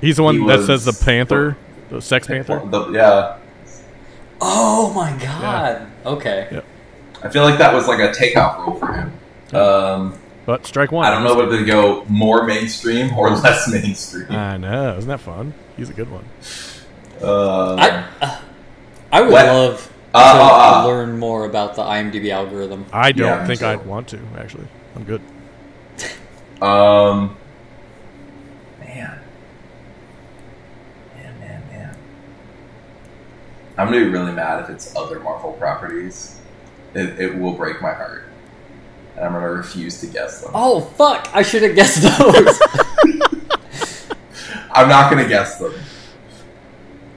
He's the one He that says the Panther, the Sex Panther. The- yeah. Oh my god. Okay. Yep. I feel like that was like a takeout role for him. Um, But strike one. I don't know whether to go more mainstream or less mainstream. I know. Isn't that fun? He's a good one. Uh, I uh, I would What? love Uh, to uh, uh. learn more about the IMDb algorithm. I don't Yeah, think too. I'd want to. Actually, I'm good. Um, man, man, man, man. I'm gonna be really mad if it's other Marvel properties. It, it will break my heart, and I'm gonna refuse to guess them. Oh fuck! I should have guessed those. I'm not gonna guess them.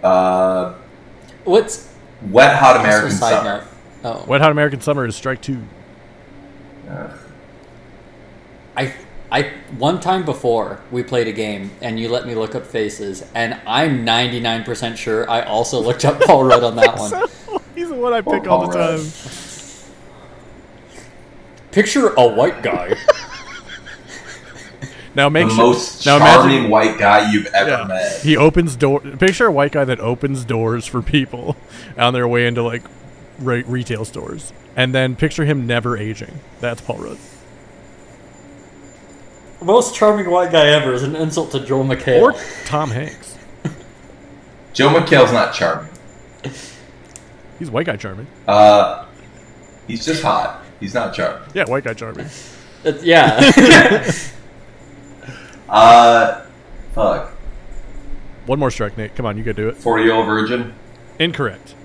Uh, What's Wet Hot American Summer. note? Oh, Wet Hot American Summer is strike two. Ugh. I I one time before we played a game and you let me look up faces and I'm 99% sure I also looked up Paul Rudd on that one. He's the one I Poor pick all the Paul Rudd. time. Picture a white guy. Now the make sure. most now charming imagine- white guy you've ever Yeah, met. he opens door. Picture a white guy that opens doors for people on their way into like re- retail stores, and then picture him never aging. That's Paul Rudd. Most charming white guy ever is an insult to Joel McHale. Or Tom Hanks. Joel McHale's not charming. He's white guy charming. Uh, he's just hot. He's not charming. Yeah, white guy charming. It's- yeah. Uh, fuck. One more strike, Nate. Come on, you could do it. Forty year old virgin. Incorrect.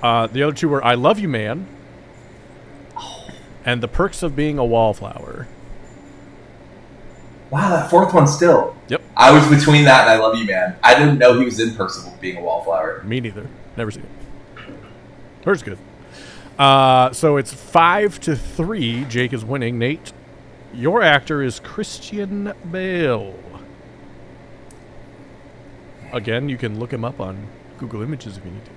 Uh, the other two were "I Love You, Man" and "The Perks of Being a Wallflower." Wow, that fourth one still. Yep. I was between that and I Love You Man. I didn't know he was in Percival being a wallflower. Me neither. Never seen it. Hers good. Uh, so it's five to three. Jake is winning. Nate, your actor is Christian Bale. Again, you can look him up on Google Images if you need to.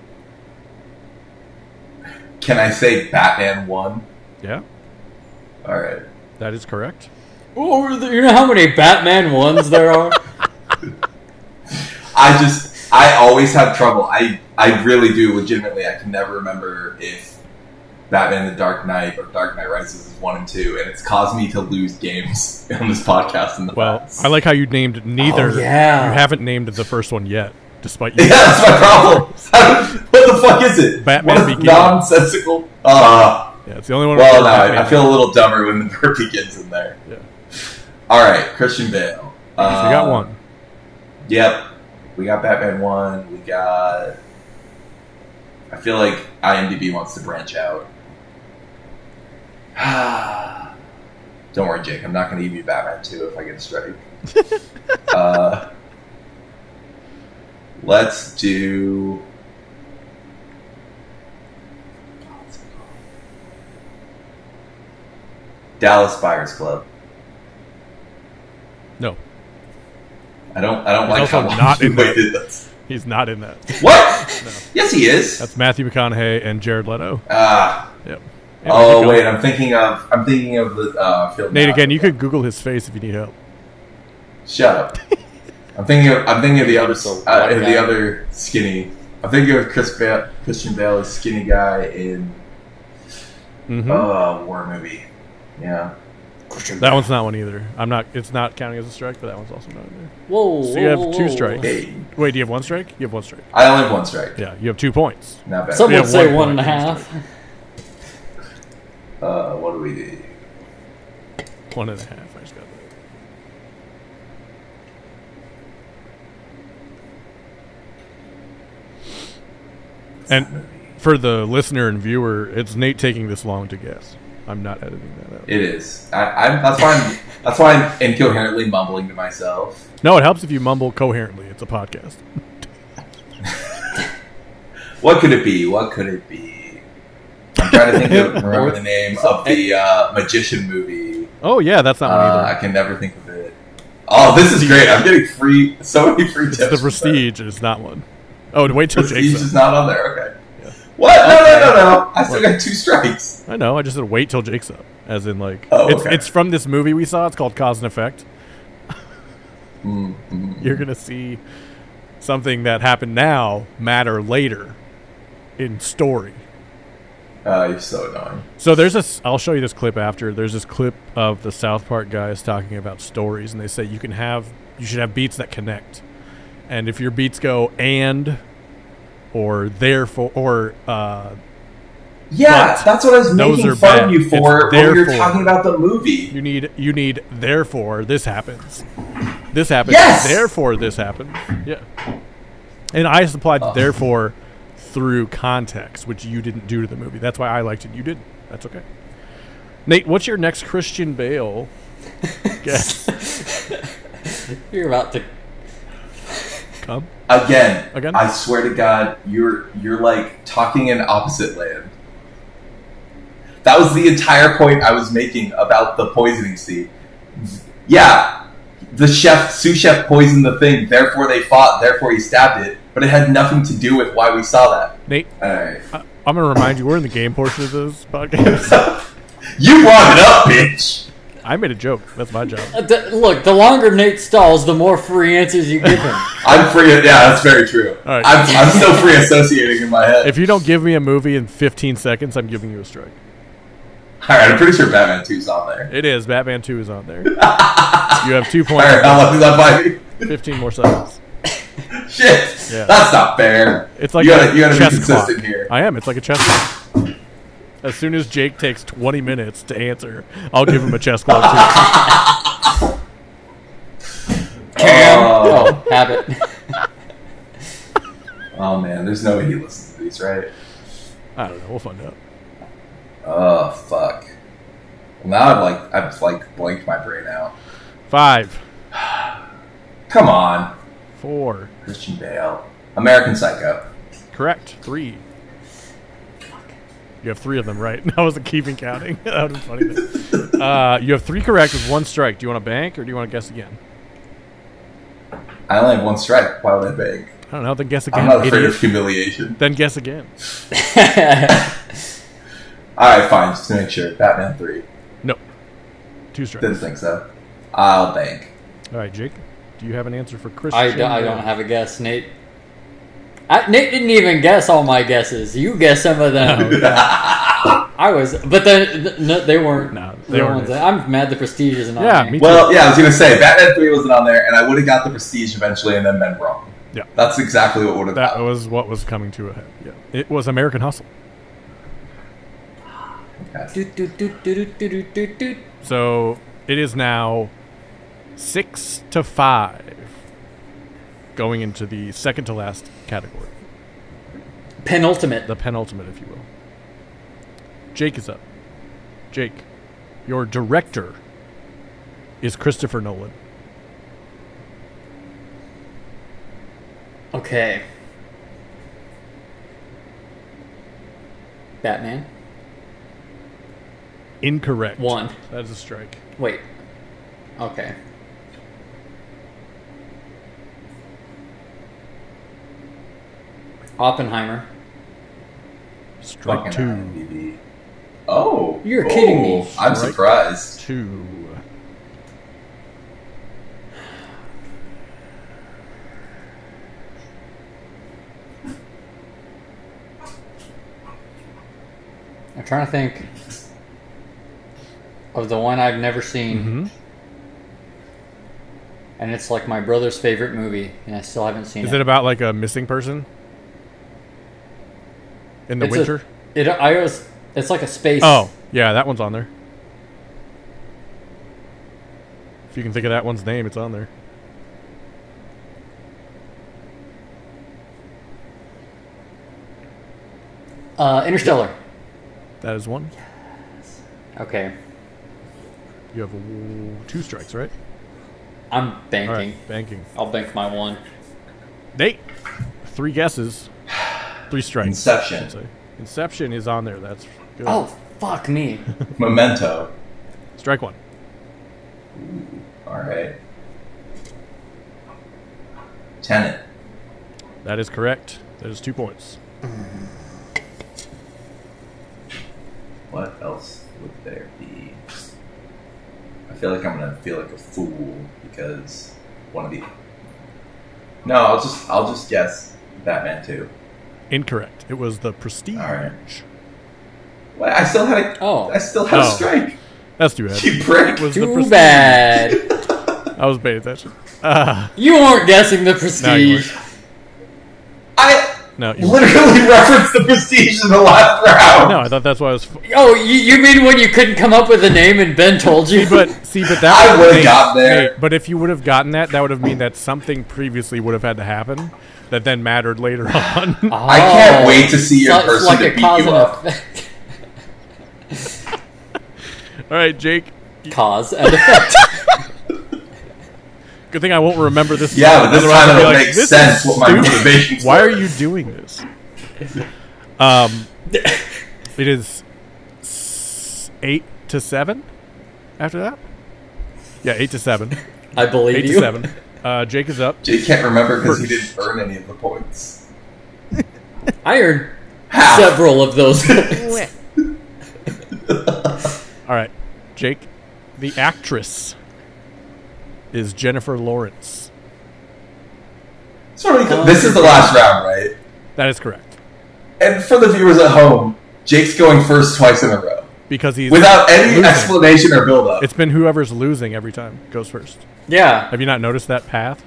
Can I say Batman one? Yeah, All right. that is correct. oh, you know how many Batman ones there are? I just I always have trouble. I I really do legitimately. I can never remember if Batman: The Dark Knight or Dark Knight Rises is one and two, and it's caused me to lose games on this podcast in the Well, past. I like how you named neither. Oh, yeah. You haven't named the first one yet, despite you. Yeah, that's my problem. what the fuck is it? Batman what a Begins. nonsensical. Uh, Yeah, it's the only one. well, with no, Batman. I, I feel a little dumber when the verb begins in there. Yeah. All right, Christian Bale. So you got Uh, one. Yep. We got Batman 1. We got. I feel like IMDb wants to branch out. Don't worry, Jake. I'm not going to give you Batman 2 if I get a strike. uh, let's do. Dallas Buyers Club. No, I don't. I don't He's like how also long not in that. waited. That's- he's not in that. What? Yes, he is. That's Matthew McConaughey and Jared Leto. Ah. Yep. Anyway, oh wait, I'm thinking of. I'm thinking of the uh, film. Nate, now. again, you could Google his face if you need help. Shut up. I'm thinking of. I'm thinking of the other. Uh, the other skinny. I'm thinking of Chris Bale, Christian Bale, as skinny guy in hmm uh, war movie. Yeah. Christian That one's not one either. I'm not. It's not counting as a strike, but that one's also not in there. Whoa. So you have whoa, two whoa. strikes. Hey, Wait, do you have one strike? You have one strike. I only have one strike. Yeah, you have two points. Not bad. Some We would have say one one and a point, half. Uh, what do we do? One and a half. I just got that. And for the listener and viewer, it's Nate taking this long to guess. I'm not editing that out. It is. I, I'm, that's why I'm. That's why I'm incoherently mumbling to myself. No, it helps if you mumble coherently. It's a podcast. What could it be? What could it be? I'm trying to think of remember the name of the uh, magician movie. Oh yeah, that's not one Uh, either. I can never think of it. Oh, this is great! I'm getting free, so many free tips. It's the Prestige, is not one. Oh, wait till that. Prestige Jake's is not on there. Okay. What? No, no, no, no! I still got two strikes. I know. I just said wait till Jake's up, as in like Oh, it's okay. it's from this movie we saw. It's called Cause and Effect. Mm, mm. You're gonna see something that happened now matter later in story. Uh, you're so annoying. So there's this. I'll show you this clip after. There's this clip of the South Park guys talking about stories, and they say you can have, you should have beats that connect, and if your beats go and, or therefore, or uh, Yeah, But that's what I was those making are fun bad. of you It's for when we were talking about the movie. you need, you need therefore this happens, this happens, Yes! therefore this happens. Yeah, and I supplied Oh. therefore through context, which you didn't do to the movie. That's why I liked it. You didn't. That's okay. Nate, what's your next Christian Bale guess? You're about to. Come. Again, Again? I swear to God, you're you're like talking in opposite land. That was the entire point I was making about the poisoning seed. Yeah, the chef, sous chef, poisoned the thing. Therefore, they fought. Therefore, he stabbed it. But it had nothing to do with why we saw that. Nate, All right, I, I'm going to remind you, we're in the game portion of this podcast. you brought it up, bitch. I made a joke. That's my job. Uh, the- look, the longer Nate stalls, the more free answers you give him. I'm free. Yeah, that's very true. All right. I'm, I'm still free associating in my head. If you don't give me a movie in 15 seconds, I'm giving you a strike. All right, I'm pretty sure Batman 2's on there. It is. Batman 2 is on there. you have two points. right, how long does that buy me? 15 more seconds. Shit, Yeah. that's not fair. It's like you a gotta, you gotta be chess consistent clock. here. I am. It's like a chess clock. As soon as Jake takes 20 minutes to answer, I'll give him a chess clock too. Cam. Oh. Oh, habit. Oh man, there's no way he listens to these, right? I don't know. We'll find out. Oh fuck. Well, now I've like I've like blanked my brain out. Five, Come on, four, Christian Bale, American Psycho. correct. Three. You have three of them, right? I wasn't keeping counting. that would have funny. Uh, you have three correct with one strike. Do you want to bank or do you want to guess again? I only have one strike. Why would I beg? I don't know. Then guess again. I'm not afraid idiot. of humiliation. Then guess again. All right, fine. Just to make sure, Batman three. No. Two strikes. Didn't think so. I'll bank. All right, Jake. Do you have an answer for Christian? I, do, I Bale? don't have a guess, Nate. I, Nate didn't even guess all my guesses. You guessed some of them. Oh, I was, but then th- no, they weren't. No, they they weren't. weren't. ones- I'm mad the Prestige isn't on Yeah, there. me- Well, yeah, I was gonna say Batman three wasn't on there, and I would have got the Prestige eventually, and then been wrong. Yeah. That's exactly what would have That happened. was what was coming to a head. Yeah. It was American Hustle. So it is now six to five, going into the second to last category, Penultimate. the penultimate, if you will. Jake is up. Jake, your director is Christopher Nolan. Okay. Batman. Incorrect. One. That is a strike. Wait. Okay. Oppenheimer. Strike Fucking two. IMDb. Oh, You're kidding me. Oh, I'm Strike surprised. Two. I'm trying to think of the one I've never seen, Mm-hmm. and it's like my brother's favorite movie, and I still haven't seen Is it. it about like a missing person in the It's a- winter? It I was. It's like a space. Oh, yeah, that one's on there. If you can think of that one's name, it's on there. Uh, Interstellar. That is one. Yes. Okay. You have two strikes, right? I'm banking. right, banking. I'll bank my one. Nate, three guesses, three strikes. Inception. Inception is on there. That's good. Oh, fuck me. Memento. strike one. All right. Tenet. That is correct. That is two points. What else would there be? I feel like I'm gonna feel like a fool because one of the. No, I'll just I'll just guess Batman Two. Incorrect. It was the Prestige. All right. What? I still had a. Oh. I still had Oh. a strike. That's too bad. You prick. It was Too Prestige. bad. I was paying attention. Uh, You weren't guessing the No, prestige. I no, you literally referenced the Prestige in the last round. no, I thought that's why I was. F- oh, you, you mean when you couldn't come up with a name and Ben told you? but see, but that I would've Nate, gotten there. Nate, but if you would have gotten that, that would have mean that something previously would have had to happen that then mattered later on. I can't wait to see your So person like to a beat cause you and up. effect. All right, Jake. Cause and effect. Good thing I won't remember this. Yeah, but this Otherwise time I'll it'll like, make "This sense what my stupid. motivations Why are you doing this? Um, it is eight to seven. After that, yeah, eight to seven. I believe Eight you. to seven. Uh, Jake is up. Jake can't remember because he didn't earn any of the points. I earned Half. several of those. All right, Jake. The actress is Jennifer Lawrence. Sort of- this is the last round, right? That is correct And for the viewers at home, Jake's going first twice in a row because he's without any losing. explanation or build-up. It's been whoever's losing every time goes first. yeah. Have you not noticed that path?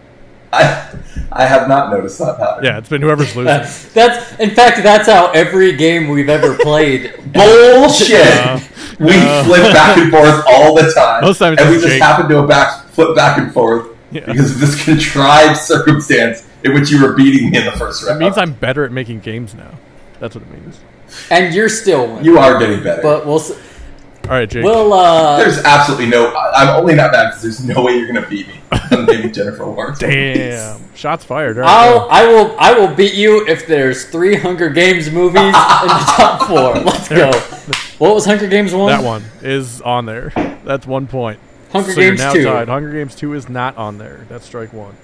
I, I have not noticed that pattern. Yeah, it's been whoever's losing. That's, that's in fact that's how every game we've ever played. Bullshit. Uh, we uh, flip back and forth all the time, Most times and we just Jake. happen to back flip back and forth Yeah. because of this contrived circumstance in which you were beating me in the first round. It means I'm better at making games now. That's what it means. And you're still winning. you are getting better. But we'll s- All right, Jake. we'll uh there's absolutely no. I- I'm only not mad because there's no way you're gonna beat me. Maybe Jennifer Lawrence. Damn, shots fired. All right, I'll. I will I will beat you if there's three Hunger Games movies in the top four. Let's go. What was Hunger Games one? that one is on there. That's one point. Hunger so Games you're now two. tied. Hunger Games two is not on there. That's strike one.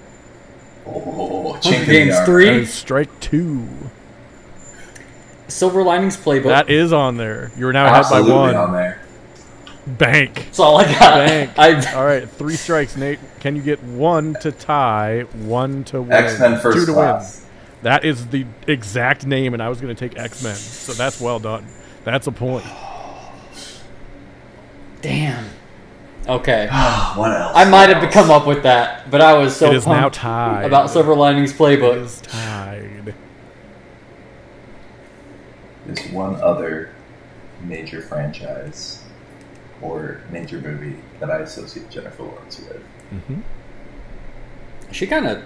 Oh, Hunger Games three. is strike two. Silver Linings Playbook. That is on there. You're now ahead by Absolutely one. on there. Bank. That's all I got. Bank. I All right, three strikes, Nate. Can you get one to tie, one to win, X Men two First to Class. win? That is the exact name, and I was going to take X Men, so that's well done. That's a point. damn. Okay. what else? I might have come up with that, but I was so it is now pumped tied. about Silver Linings Playbook. It is tied. There's one other major franchise or major movie that I associate Jennifer Lawrence with. hmm She kind of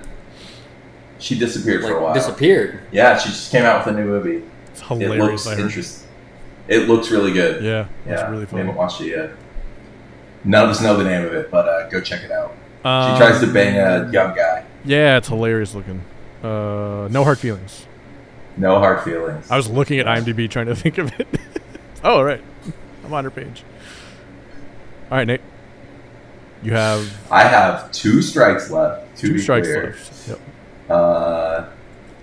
She disappeared for a while. like disappeared. Yeah, she just came out with a new movie. It's It looks interesting. It looks really good. Yeah, yeah. it's really We haven't watched it yet. None of us know the name of it, but uh, go check it out. She Um, tries to bang a young guy. Yeah, it's hilarious looking. Uh, no hard feelings. No hard feelings. I was looking at IMDb trying to think of it. oh, all right. I'm on her page. All right, Nate. You have I have two strikes left. To two strikes clear. left. Yep. Uh,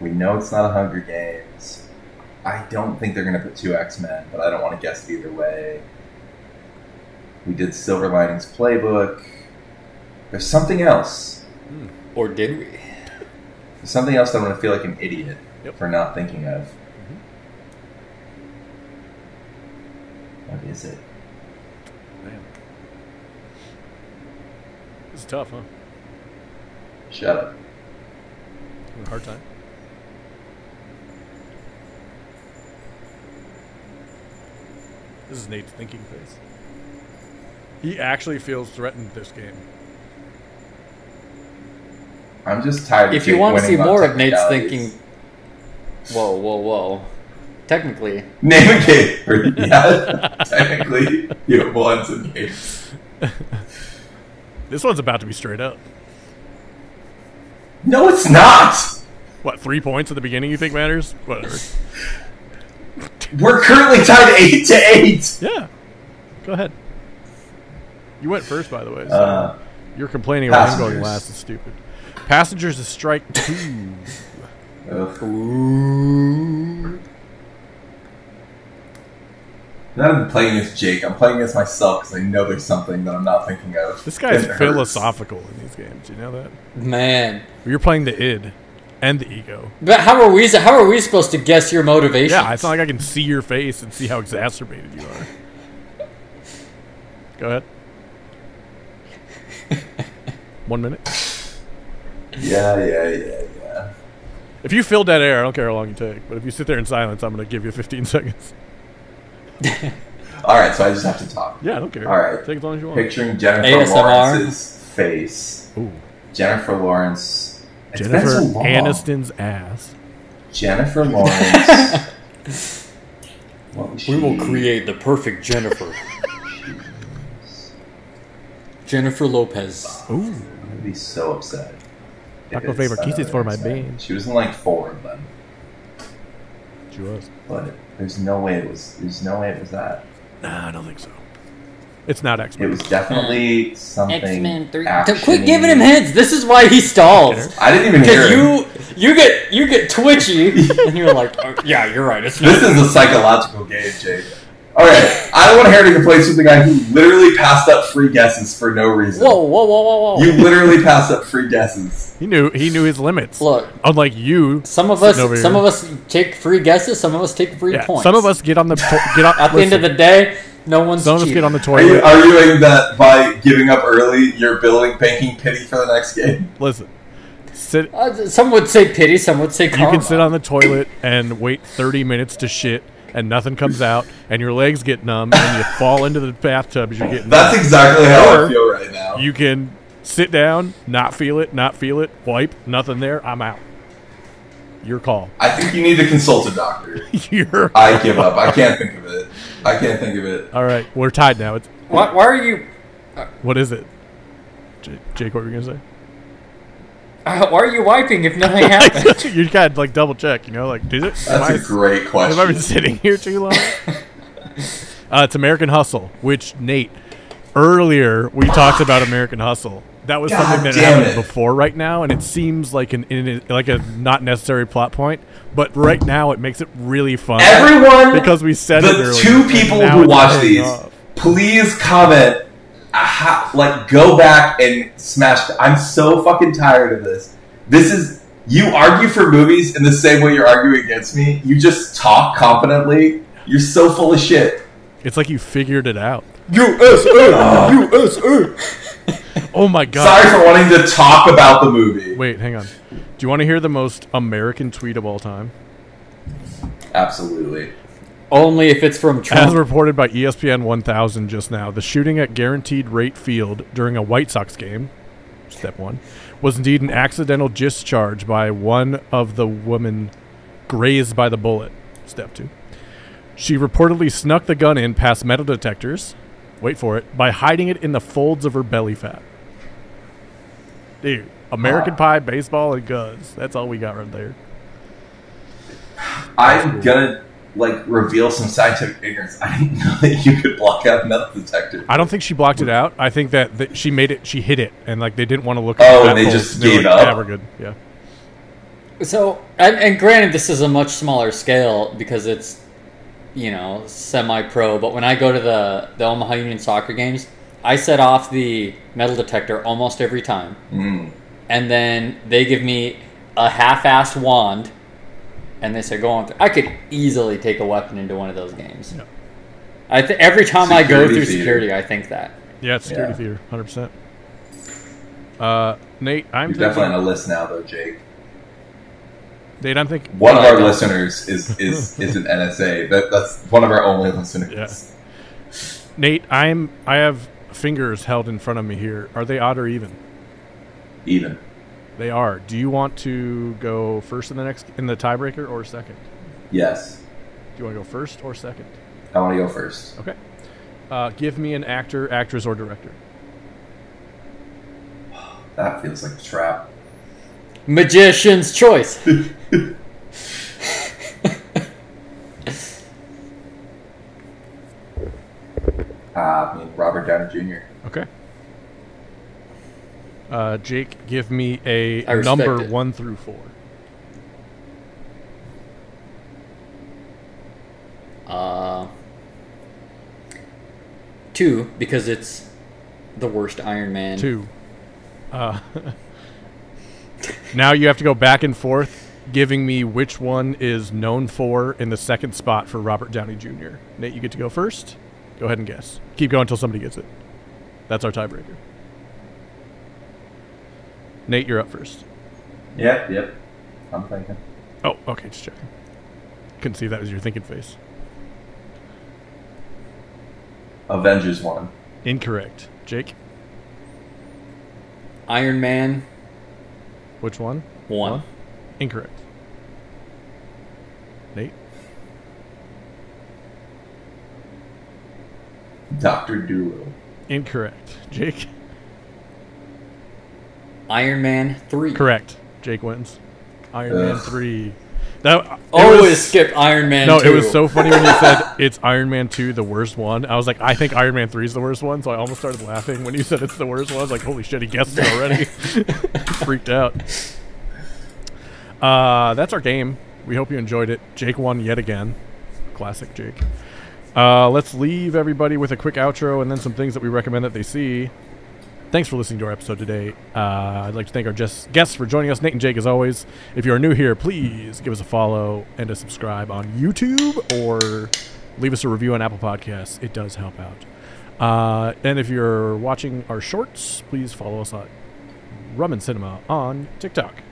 we know it's not a Hunger Games. I don't think they're going to put two X Men, but I don't want to guess it either way. We did Silver Linings Playbook. There's something else. Or did we? There's something else that I'm going to feel like an idiot Yep. for not thinking of. Mm-hmm. What is it? Man. This is tough, huh? Shut up. Having a hard time. This is Nate's thinking face. He actually feels threatened this game. I'm just tired. of If you want to see more of Nate's technicalities. thinking, whoa, whoa, whoa, technically. Name a game. Yeah, technically, you have won some games. This one's about to be straight up. No, it's not. What, three points at the beginning you think matters? Whatever. We're currently tied eight to eight. Yeah. Go ahead. You went first, by the way. So Uh, you're complaining about him going last is stupid. Passengers is strike two. Ugh. I'm not even playing against Jake. I'm playing against myself because I know there's something that I'm not thinking of. This guy's It hurts. philosophical in these games. You know that? Man. You're playing the id and the ego. But how are we how are we supposed to guess your motivation? Yeah, it's not like I can see your face and see how exacerbated you are. Go ahead. One minute. Yeah, yeah, yeah, yeah. If you fill dead air, I don't care how long you take. But if you sit there in silence, I'm going to give you 15 seconds. All right, so I just have to talk. Yeah, I don't care. All right. Take as long as you want. Picturing Jennifer ASMR. Lawrence's face. Ooh. Jennifer Lawrence. It's been Jennifer so long. Aniston's ass. Jennifer Lawrence. We will create the perfect Jennifer. Jennifer Lopez. Ooh. I'd be so upset. If Taco it's favorite kisses another for my X-Men. bean. She was in like four of them, She was. but there's no way it was. There's no way it was that. Nah, I don't think so. It's not X It was definitely something. X-Men 3. actiony. Quit giving him hints. This is why he stalls. I didn't even hear Because him. you you get you get twitchy and you're like, oh, yeah, you're right. It's not. This is a psychological game, Jake. Alright, I don't want Harry to complain with the guy who literally passed up free guesses for no reason. Whoa, whoa, whoa, whoa, whoa! You literally passed up free guesses. He knew he knew his limits. Look, Unlike you, some of us some here. of us take free guesses. Some of us take free yeah, points. some of us get on the to- get on. At the end of the day, no one's some of us get on the toilet. Are you arguing that by giving up early, you're building banking pity for the next game? Listen, sit. Uh, some would say pity. Some would say You can sit on the toilet and wait 30 minutes to shit, and nothing comes out, and your legs get numb, and you fall into the bathtub as you're getting. That's exactly how Or I feel right now. You can sit down, not feel it, not feel it, wipe, nothing there. I'm out. Your call. I think you need to consult a doctor. Your. I give up. I can't think of it. I can't think of it. All right, we're tied now. It's Why, why are you? Uh, what is it? J- Jake, what were you gonna Uh, why are you wiping if nothing say? happened? you gotta like double check. You know, like did it? That's I- a great question. Have I been sitting here too long? uh, it's American Hustle, which Nate earlier we talked about American Hustle. That was God something that happened it. before right now, and it seems like an in, like a not necessary plot point. But right now, it makes it really fun Everyone, because we said it the earlier. two people who watch these, off. please comment. How- like, go back and smash. I'm so fucking tired of this. This is you argue for movies in the same way you're arguing against me. You just talk confidently. You're so full of shit. It's like you figured it out. USA, USA. Oh. oh my god! Sorry for wanting to talk about the movie. Wait, hang on. Do you want to hear the most American tweet of all time? Absolutely. Only if it's from As reported by ESPN 1000 just now, the shooting at Guaranteed Rate Field during a White Sox game, step one, was indeed an accidental discharge by one of the women grazed by the bullet, step two. She reportedly snuck the gun in past metal detectors, wait for it, by hiding it in the folds of her belly fat. Dude, American Ah. Pie, baseball, and guns. That's all we got right there. I'm gonna like reveal some scientific ignorance. I didn't know that you could block out metal detectors. I don't think she blocked it out. I think that, that she made it. She hit it, and like they didn't want to look. Oh, the and they just gave like, up? Yeah, we're good. Yeah. So, and, and granted, this is a much smaller scale because it's, you know, semi-pro. But when I go to the the Omaha Union soccer games, I set off the metal detector almost every time, Mm. and then they give me a half-assed wand, and they say go on. Through. I could easily take a weapon into one of those games. Yeah. I th- every time I go through theater. security, I think that. Yeah, it's security Yeah. theater, hundred percent. Uh, Nate, I'm You're definitely on thinking. a list now, though, Jake. Nate, I'm thinking. One of our listeners is is is an NSA. That that's one of our only listeners. Yeah. Nate, I'm. I have fingers held in front of me here. Are they odd or even? Even. They are. Do you want to go first in the next in the tiebreaker or second? Yes. Do you want to go first or second? I want to go first. Okay. Uh, give me an actor, actress, or director. That feels like a trap. Magician's choice. Uh, I mean, Robert Downey Jr. Okay. Uh, Jake, give me a number it. one through four. Uh, two because it's the worst Iron Man. Two. Uh, now you have to go back and forth, giving me which one is known for in the second spot for Robert Downey Jr. Nate, you get to go first. Go ahead and guess. Keep going until somebody gets it. That's our tiebreaker. Nate, you're up first. Yep, yep. I'm thinking. Oh, okay, just checking. Couldn't see if that was your thinking face. Avengers one. Incorrect. Jake, Iron Man which one? one. Incorrect. Nate, Doctor Dolittle. incorrect. Jake, Iron Man three. correct. Jake wins. Iron Man three. That Always was- skip Iron Man. No, 2. it was so funny when you said it's Iron Man 2, the worst one. I was like, I think Iron Man 3 is the worst one, so I almost started laughing when you said it's the worst one. I was like, holy shit, he guessed it already. Freaked out. Uh, that's our game. We hope you enjoyed it. Jake won yet again. Classic Jake. Uh, let's leave everybody with a quick outro and then some things that we recommend that they see. Thanks for listening to our episode today. Uh, I'd like to thank our just guests for joining us, Nate and Jake, as always. If you are new here, please give us a follow and a subscribe on YouTube or leave us a review on Apple Podcasts. It does help out. Uh, and if you're watching our shorts, please follow us on Rum and Cinema on TikTok.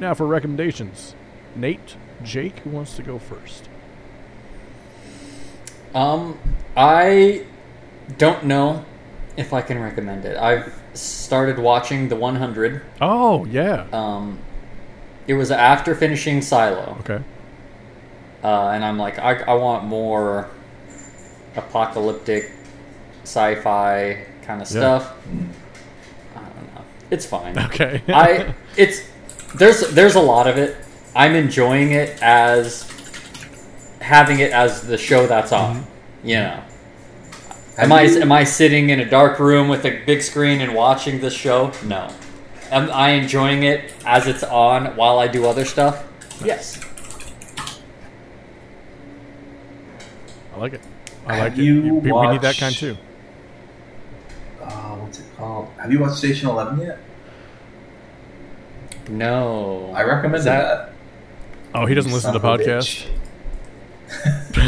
Now for recommendations. Nate, Jake, who wants to go first? Um, I don't know if I can recommend it. I've started watching The 100. Oh, yeah. Um, it was after finishing Silo, Okay. uh, and I'm like, I, I want more apocalyptic sci-fi kind of Yeah. stuff. I don't know. It's fine. Okay. I it's there's there's a lot of it. I'm enjoying it as having it as the show that's on. Mm-hmm. You know. Have Am I you- am I sitting in a dark room with a big screen and watching this show? No. Am I enjoying it as it's on while I do other stuff? Yes. I like it. I Have like it. you You- we- we need that kind too. Oh, what's it called? Have you watched Station Eleven yet? No. I recommend Is that. Oh, he doesn't You listen to the son of a podcast.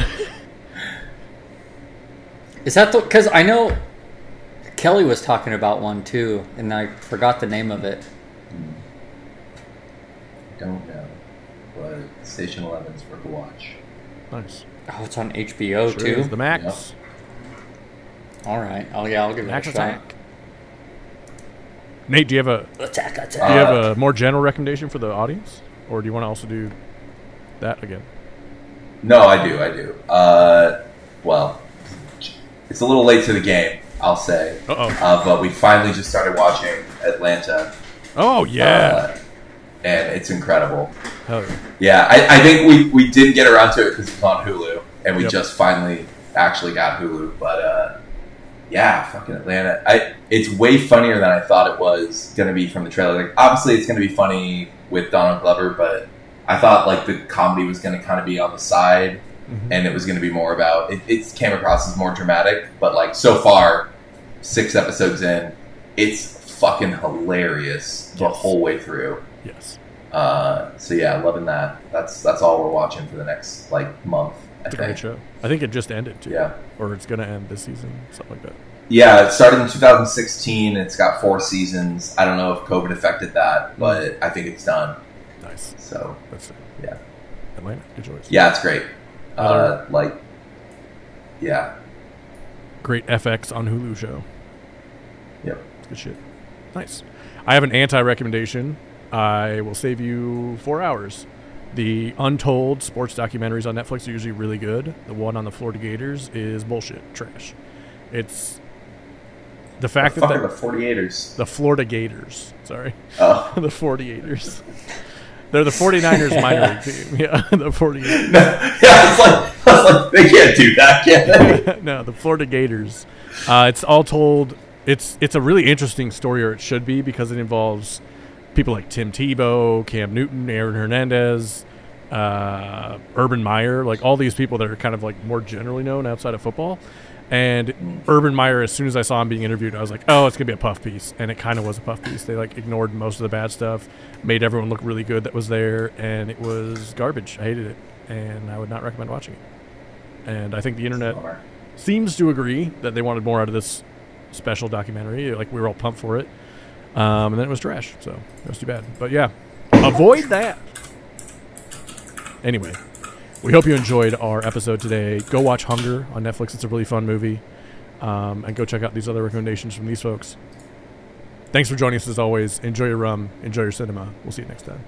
bitch. Is that the cuz I know Kelly was talking about one too and I forgot the name of it. Don't know, but Station Eleven's worth a watch. Nice. Oh, it's on HBO Sure too. is. The Max. All right. Oh yeah, I'll give it Max a shot. attack. Nate, do you have a Attack, attack. do you have a more general recommendation for the audience, or do you want to also do that again? No, I do, I do. Uh, well, it's a little late to the game, I'll say. Uh oh. Uh, but we finally just started watching Atlanta. Oh yeah. uh, and it's incredible. Hell yeah. Yeah, I, I think we, we didn't get around to it because it's on Hulu, and we Yep. just finally actually got Hulu. But uh, yeah, fucking Atlanta. I it's way funnier than I thought it was gonna be from the trailer. Like obviously it's gonna be funny with Donald Glover, but I thought like the comedy was gonna kind of be on the side, Mhm. and it was gonna be more about. It, it came across as more dramatic, but like so far, six episodes in, it's fucking hilarious the whole way through. Yes. Uh, so yeah, loving that. That's that's all we're watching for the next like month. I It's a think. great show. I think it just ended too. Yeah, Or it's gonna end this season, something like that. yeah. It started in 2016. It's got four seasons. I don't know if COVID affected that, but I think it's done. Nice. So That's it. Yeah. Atlanta. Good choice. yeah, it's great. Uh, like, yeah, Great FX on Hulu show. yep. Good shit. Nice. I have an anti recommendation. I will save you four hours. The untold sports documentaries on Netflix are usually really good. The one on the Florida Gators is bullshit, trash. It's the fact the that the, the 48ers? the Florida Gators, sorry, Oh. the 48ers. They're the 49ers minor league team. Yeah, the 48ers. yeah, I was, like, I was like, they can't do that, can they? no, the Florida Gators. Uh, it's all told. It's it's a really interesting story, or it should be, because it involves people like Tim Tebow, Cam Newton, Aaron Hernandez, uh, Urban Meyer, like all these people that are kind of like more generally known outside of football. And Urban Meyer, as soon as I saw him being interviewed, I was like, "Oh, it's gonna be a puff piece," and it kind of was a puff piece. They like ignored most of the bad stuff, made everyone look really good that was there, and it was garbage. I hated it, and I would not recommend watching it. And I think the internet seems to agree that they wanted more out of this special documentary. Like we were all pumped for it, um, and then it was trash. So it was too bad. But yeah, avoid that. Anyway, we hope you enjoyed our episode today. Go watch Hunger on Netflix. It's a really fun movie, um, and go check out these other recommendations from these folks. Thanks for joining us as always. Enjoy your rum. Enjoy your cinema. We'll see you next time.